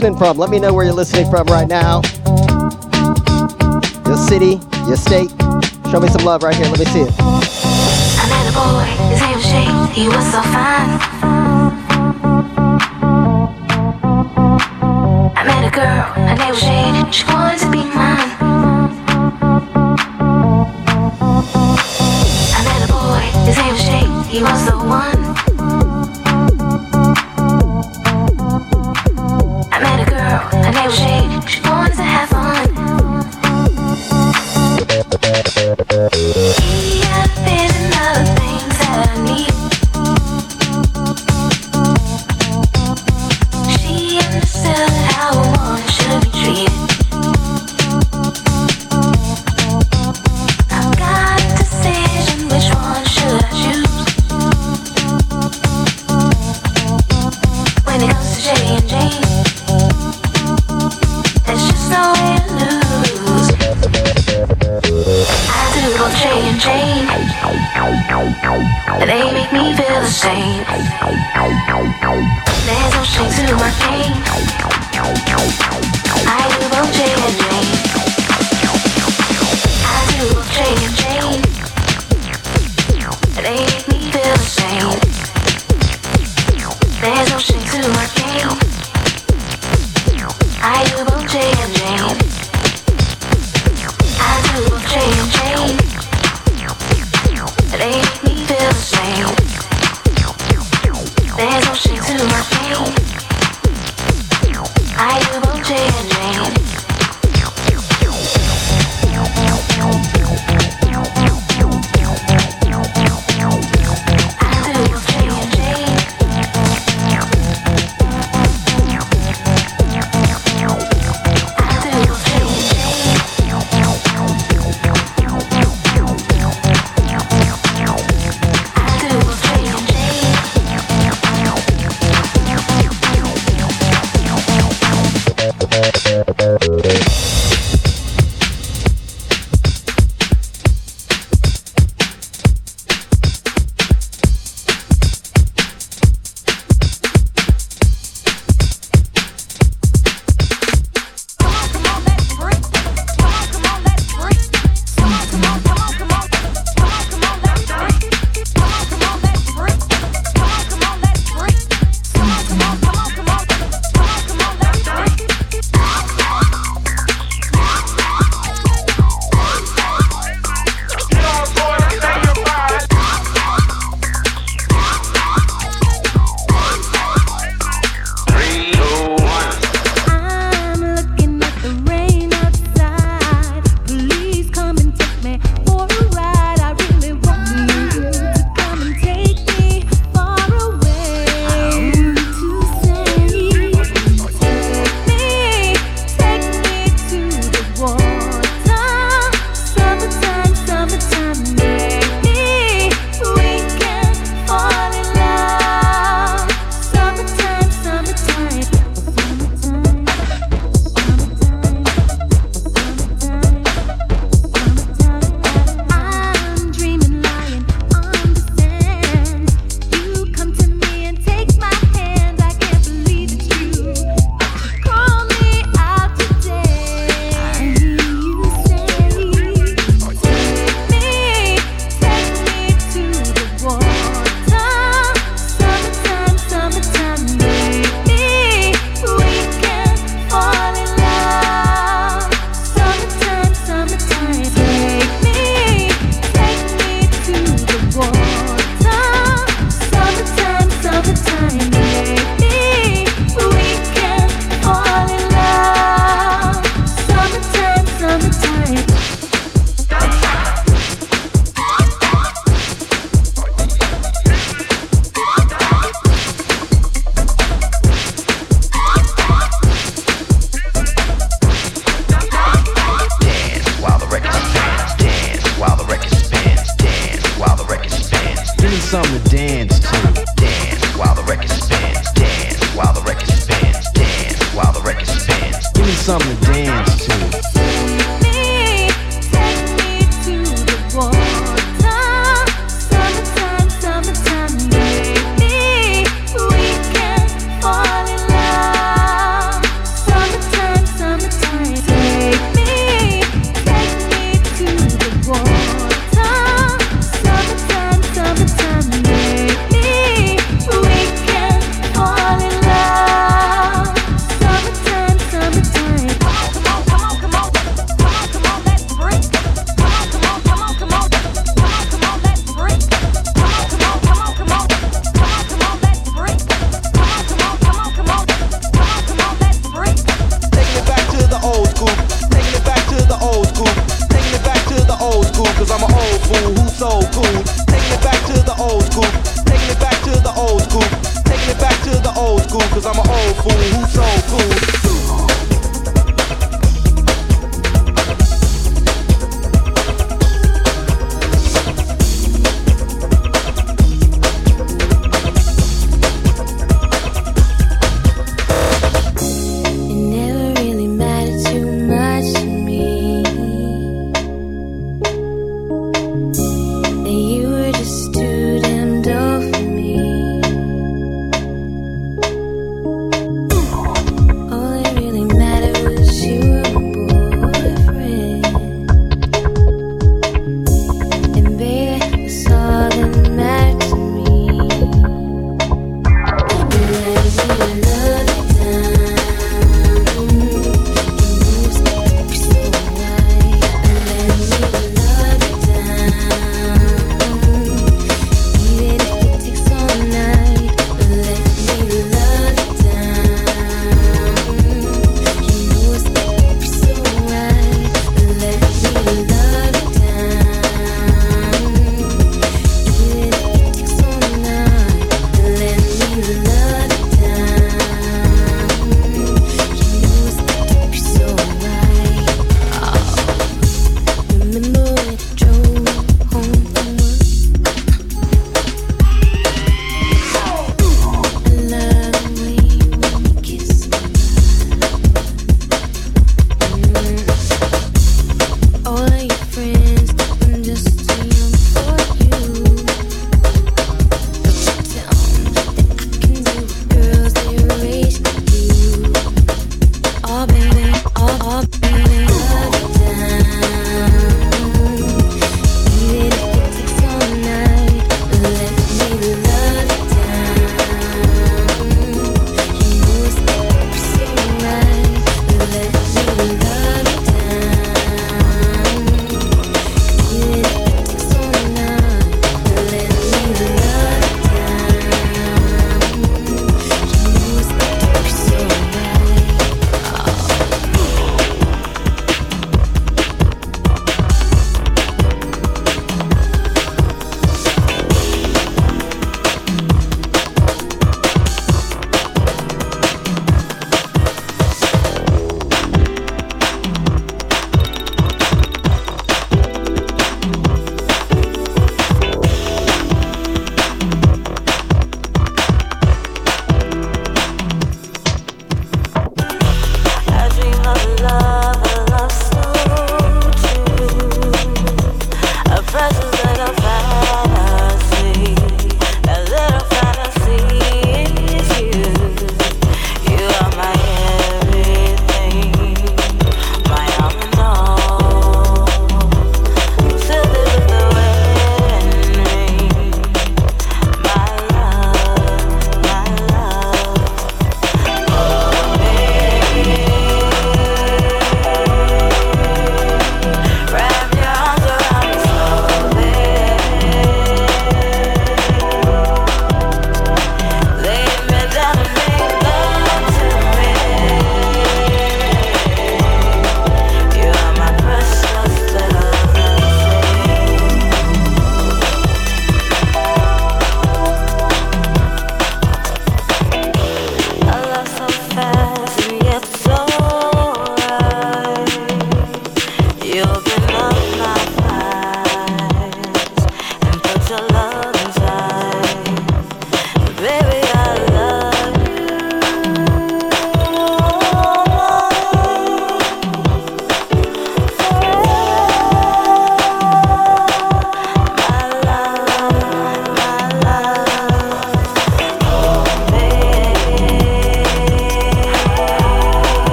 listening from. Let me know where you're listening from right now. Your city, your state. Show me some love right here. Let me see it. I met a boy, his name was He was so fine.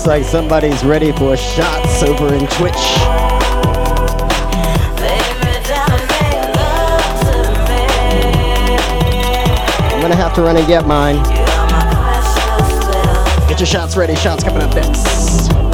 Looks like somebody's ready for shots over in Twitch. I'm gonna have to run and get mine. Get your shots ready, shots coming up next.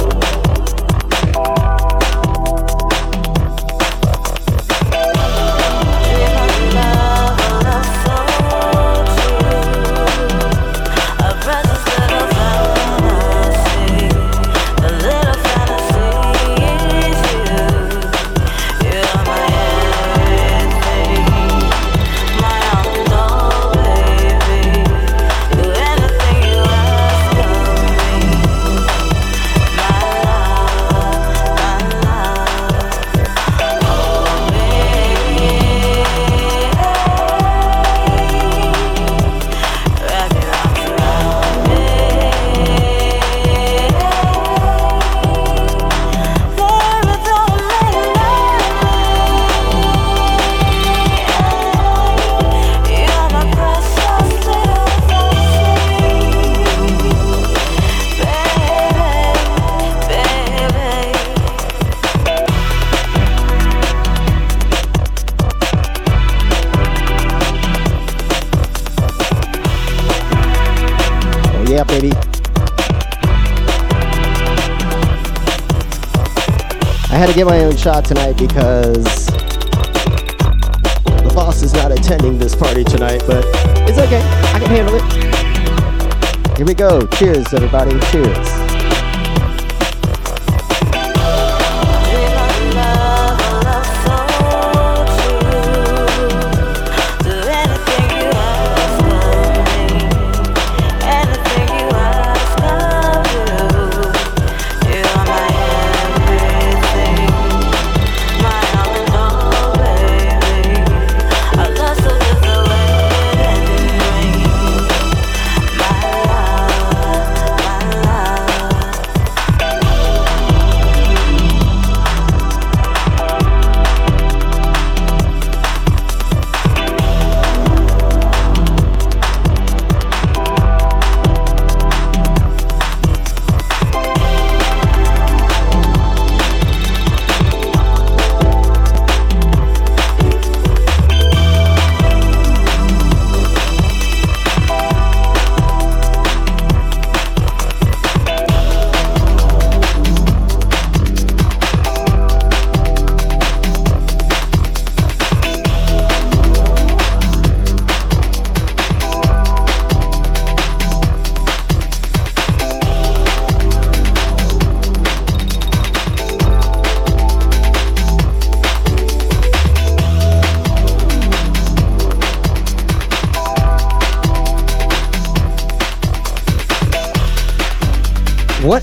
Had to get my own shot tonight because the boss is not attending this party tonight, but it's okay. I can handle it. Here we go. Cheers, everybody. Cheers.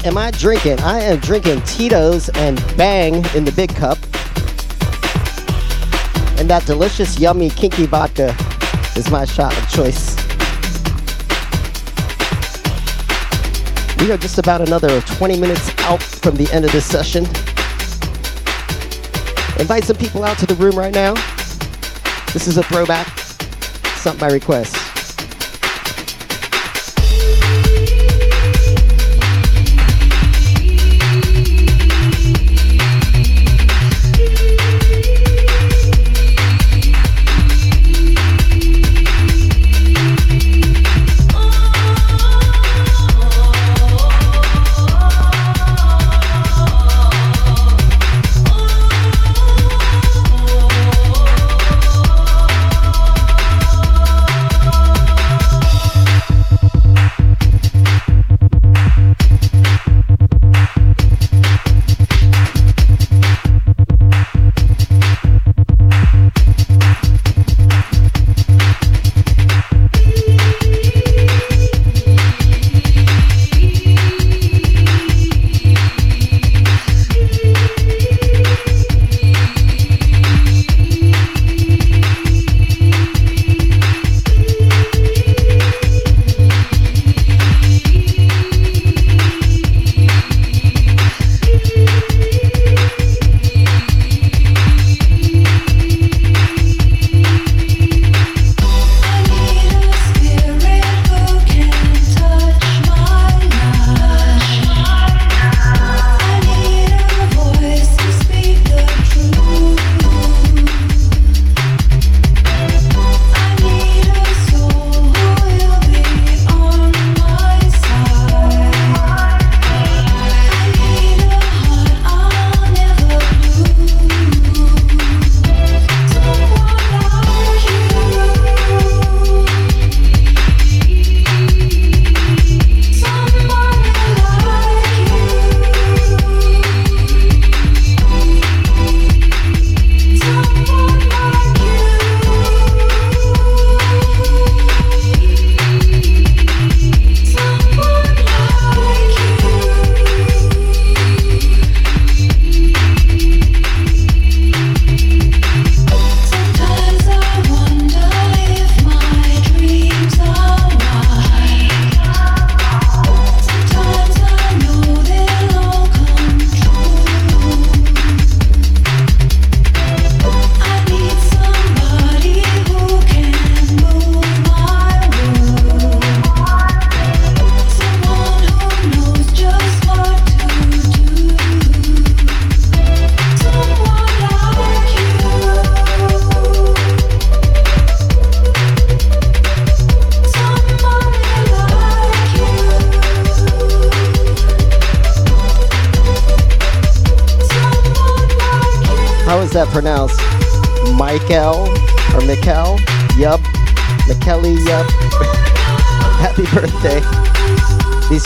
Am I drinking? I am drinking Tito's and Bang in the big cup. And that delicious, yummy, kinky vodka is my shot of choice. We are just about another 20 minutes out from the end of this session. Invite some people out to the room right now. This is a throwback, something by request.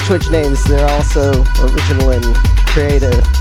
Twitch names, they're also original and creative.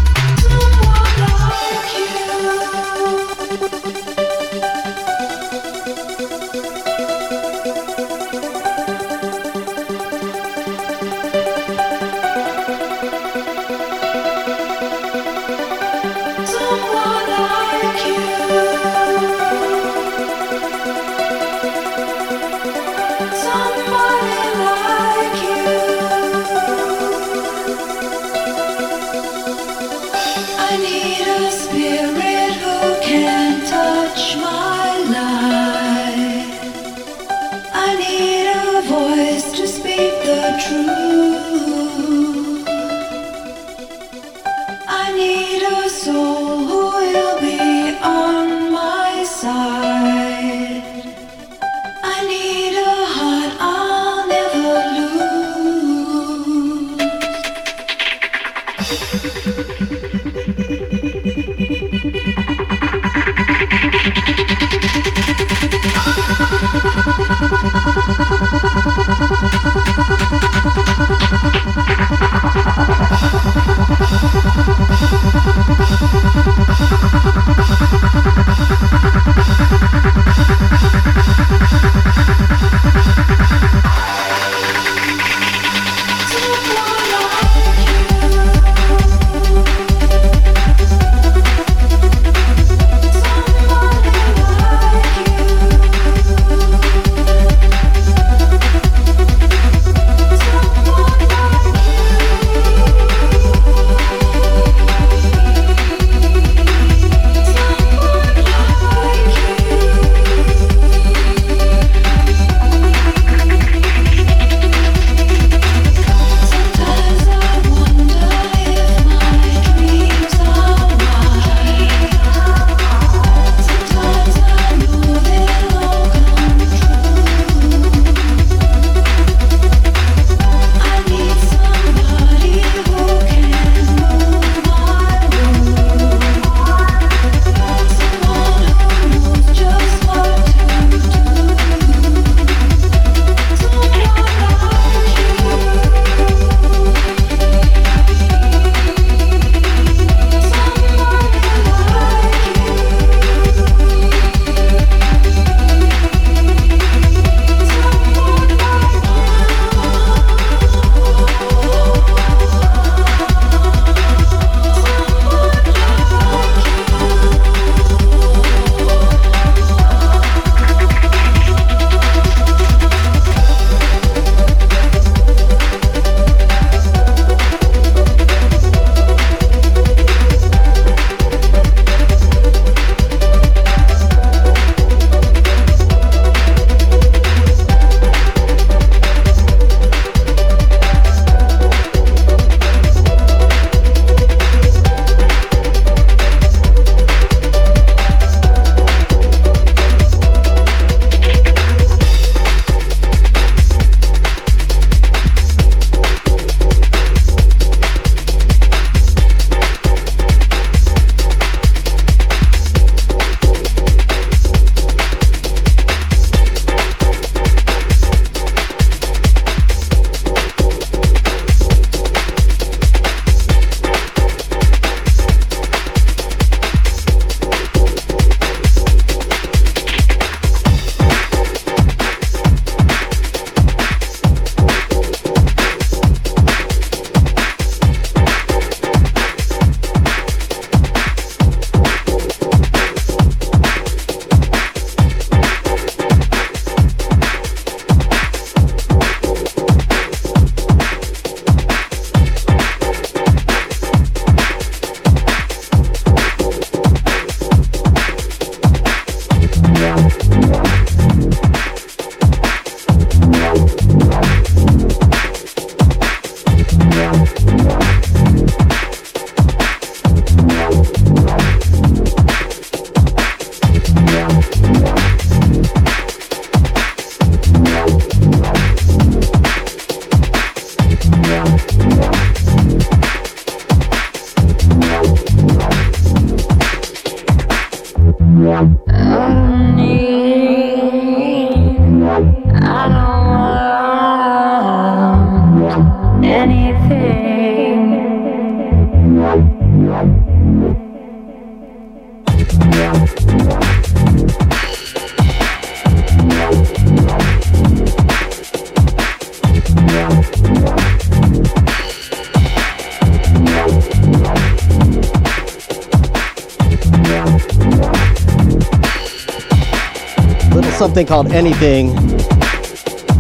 Something called Anything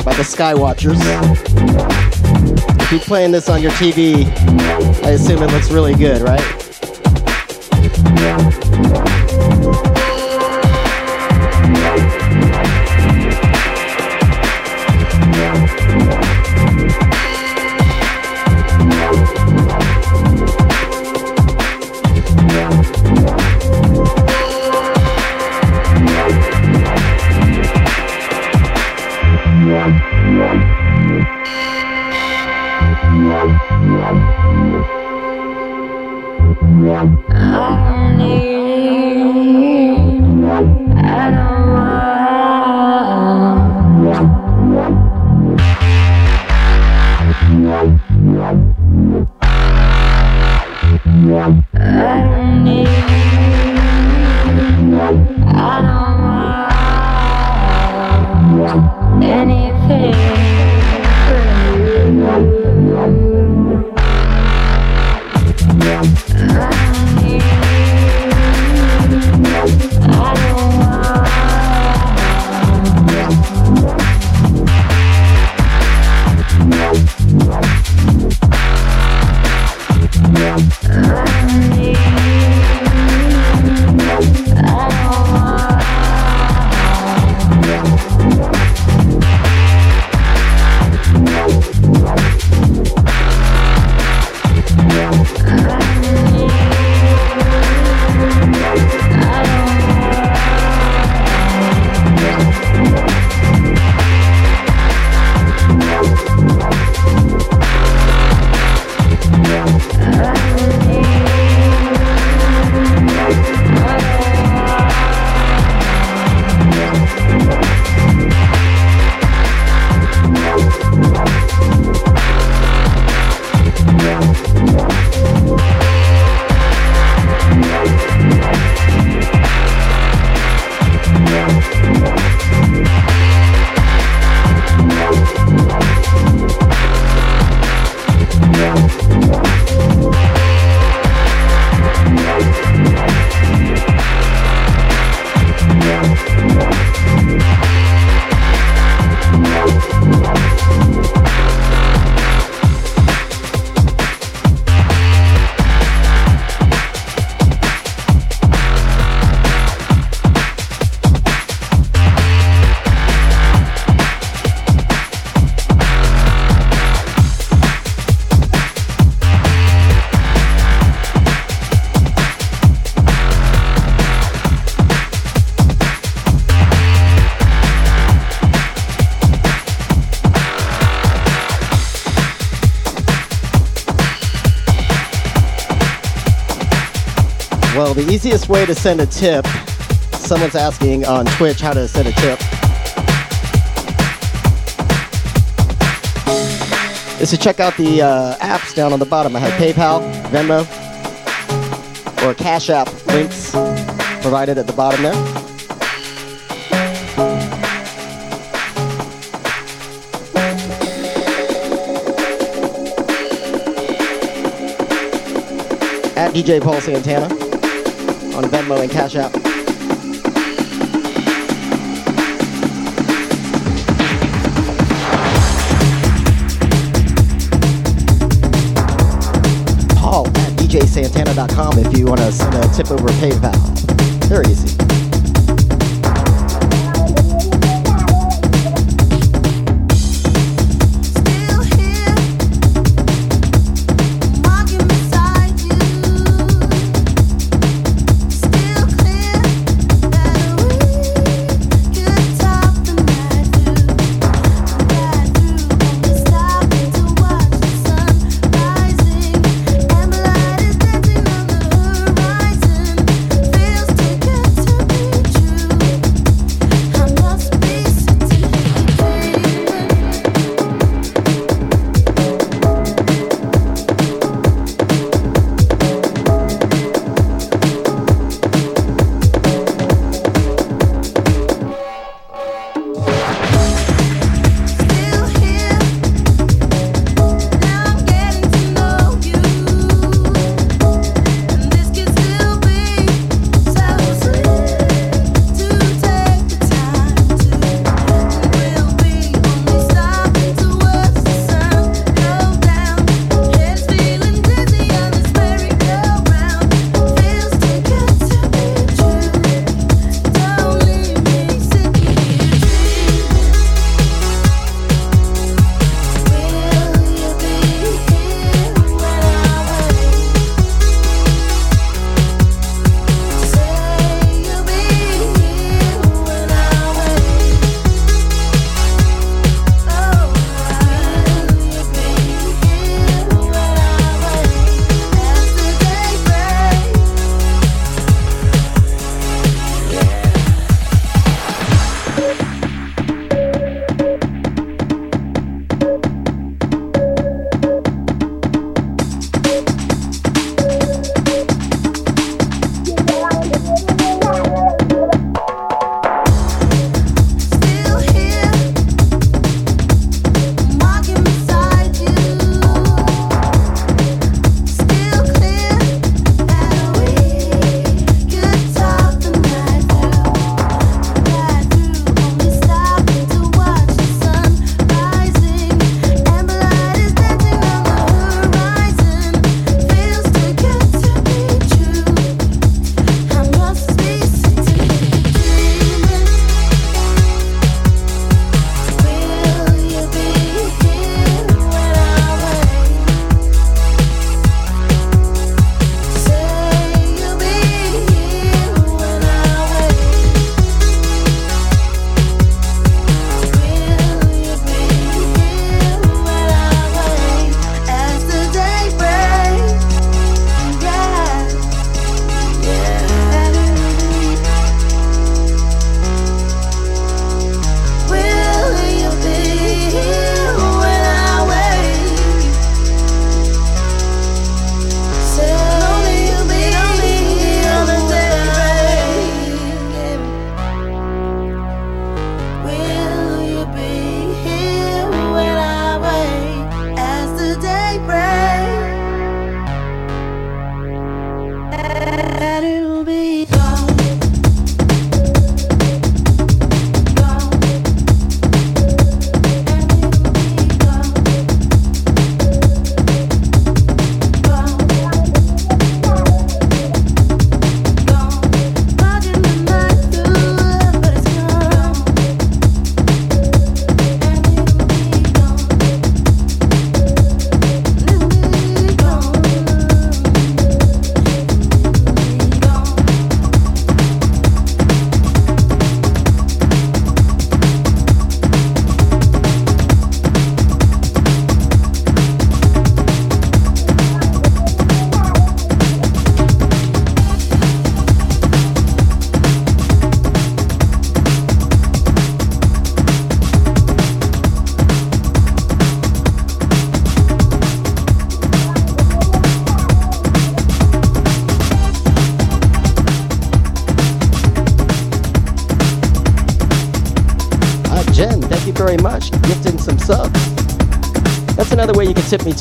by the Skywatchers. If you're playing this on your TV, I assume it looks really good, right? Easiest way to send a tip, someone's asking on Twitch how to send a tip, is to check out the uh, apps down on the bottom. I have PayPal, Venmo, or Cash App links provided at the bottom there. At DJ Paul Santana on Venmo and Cash App. Paul at djsantana.com if you want to send a tip over PayPal. Very easy.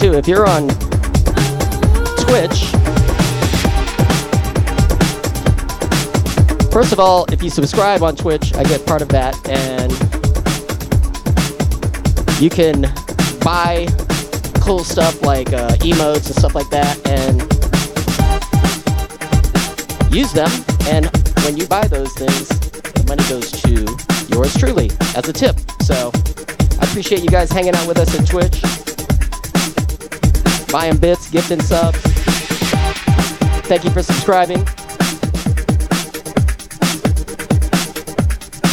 Too. If you're on Twitch, first of all, if you subscribe on Twitch, I get part of that, and you can buy cool stuff like uh, emotes and stuff like that, and use them. And when you buy those things, the money goes to yours truly as a tip. So I appreciate you guys hanging out with us at Twitch, buying bits, gifting subs. Thank you for subscribing.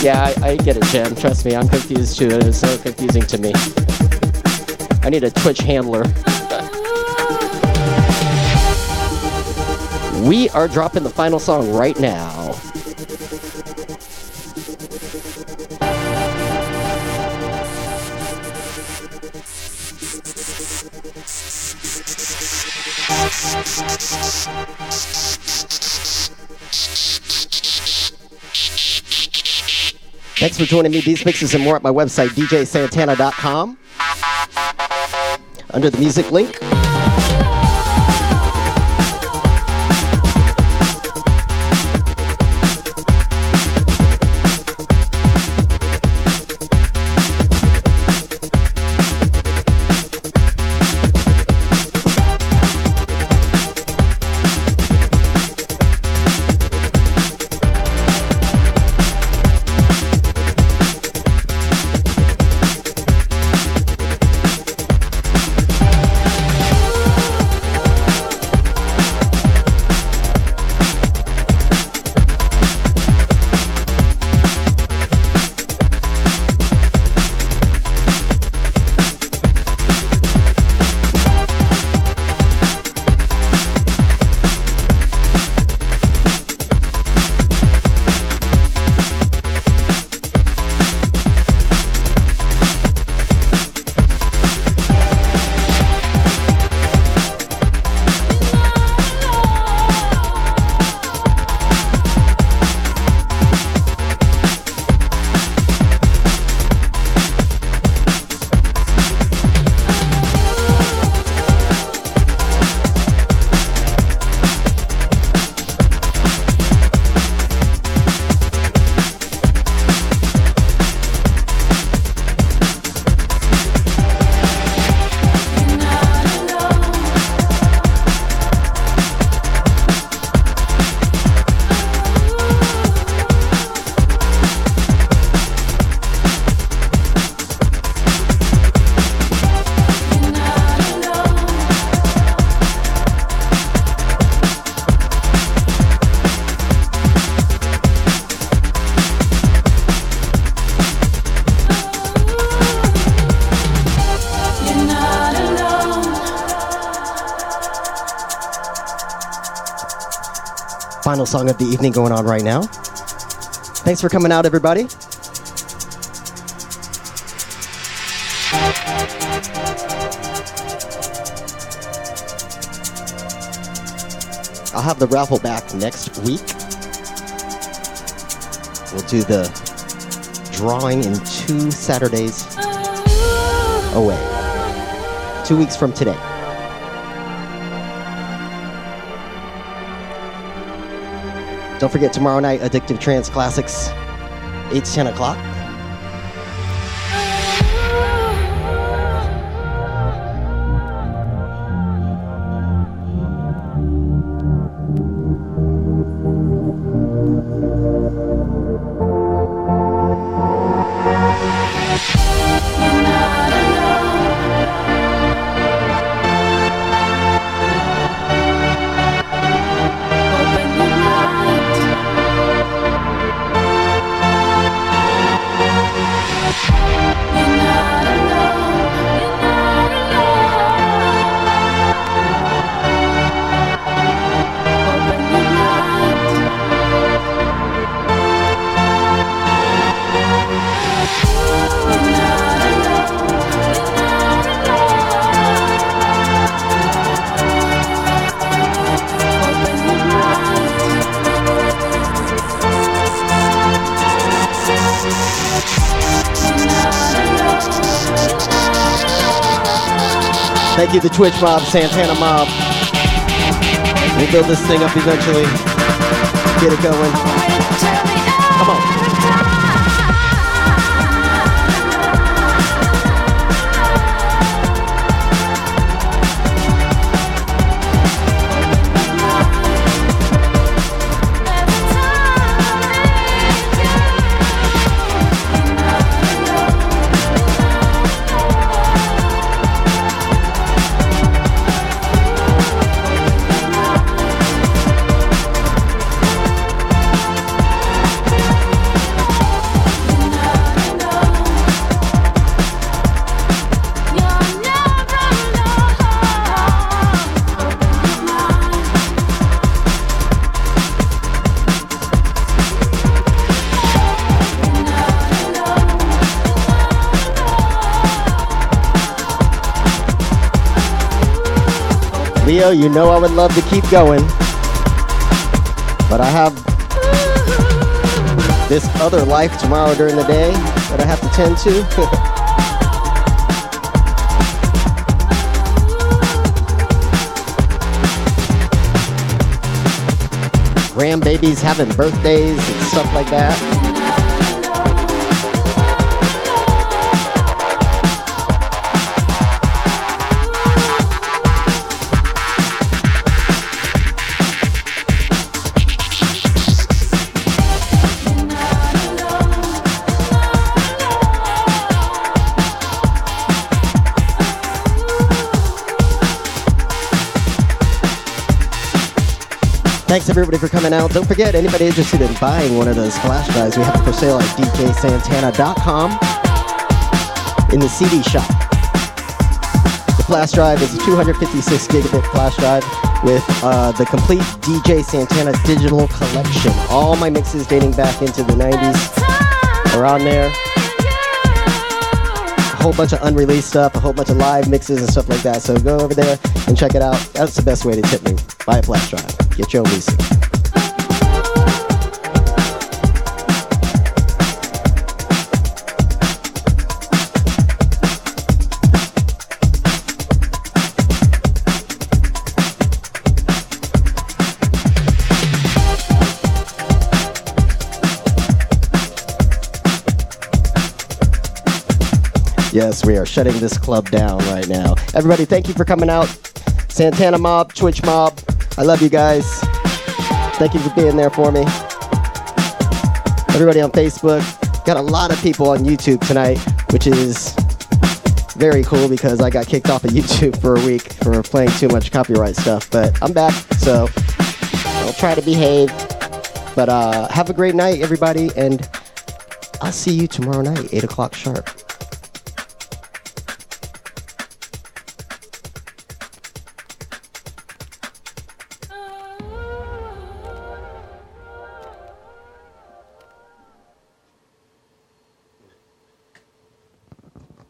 Yeah, I, I get it, Jim. Trust me, I'm confused too. It is so confusing to me. I need a Twitch handler. we are dropping the final song right now. Thanks for joining me. These mixes and more at my website, djsantana.com. Under the music link. Song of the evening going on right now. Thanks for coming out, everybody. I'll have the raffle back next week. We'll do the drawing in two Saturdays oh, away. Two weeks from today. Don't forget tomorrow night, Addictive Trance Classics, 8 to 10 o'clock. Thank you, the Twitch mob, Santana mob. We'll build this thing up eventually. Get it going. Come on. Leo, you know I would love to keep going, but I have this other life tomorrow during the day that I have to tend to. Ram babies having birthdays and stuff like that. Thanks everybody for coming out. Don't forget, anybody interested in buying one of those flash drives, we have it for sale at djsantana.com in the CD shop. The flash drive is a 256 gigabit flash drive with uh, the complete DJ Santana digital collection. All my mixes dating back into the 90s are on there. A whole bunch of unreleased stuff, a whole bunch of live mixes and stuff like that. So go over there and check it out. That's the best way to tip me. Buy a flash drive. Get your Lisa. Yes, we are shutting this club down right now. Everybody, thank you for coming out. Santana Mob, Twitch Mob, I love you guys. Thank you for being there for me. Everybody on Facebook, got a lot of people on YouTube tonight, which is very cool because I got kicked off of YouTube for a week for playing too much copyright stuff. But I'm back, so I'll try to behave. But uh, have a great night, everybody, and I'll see you tomorrow night, 8 o'clock sharp.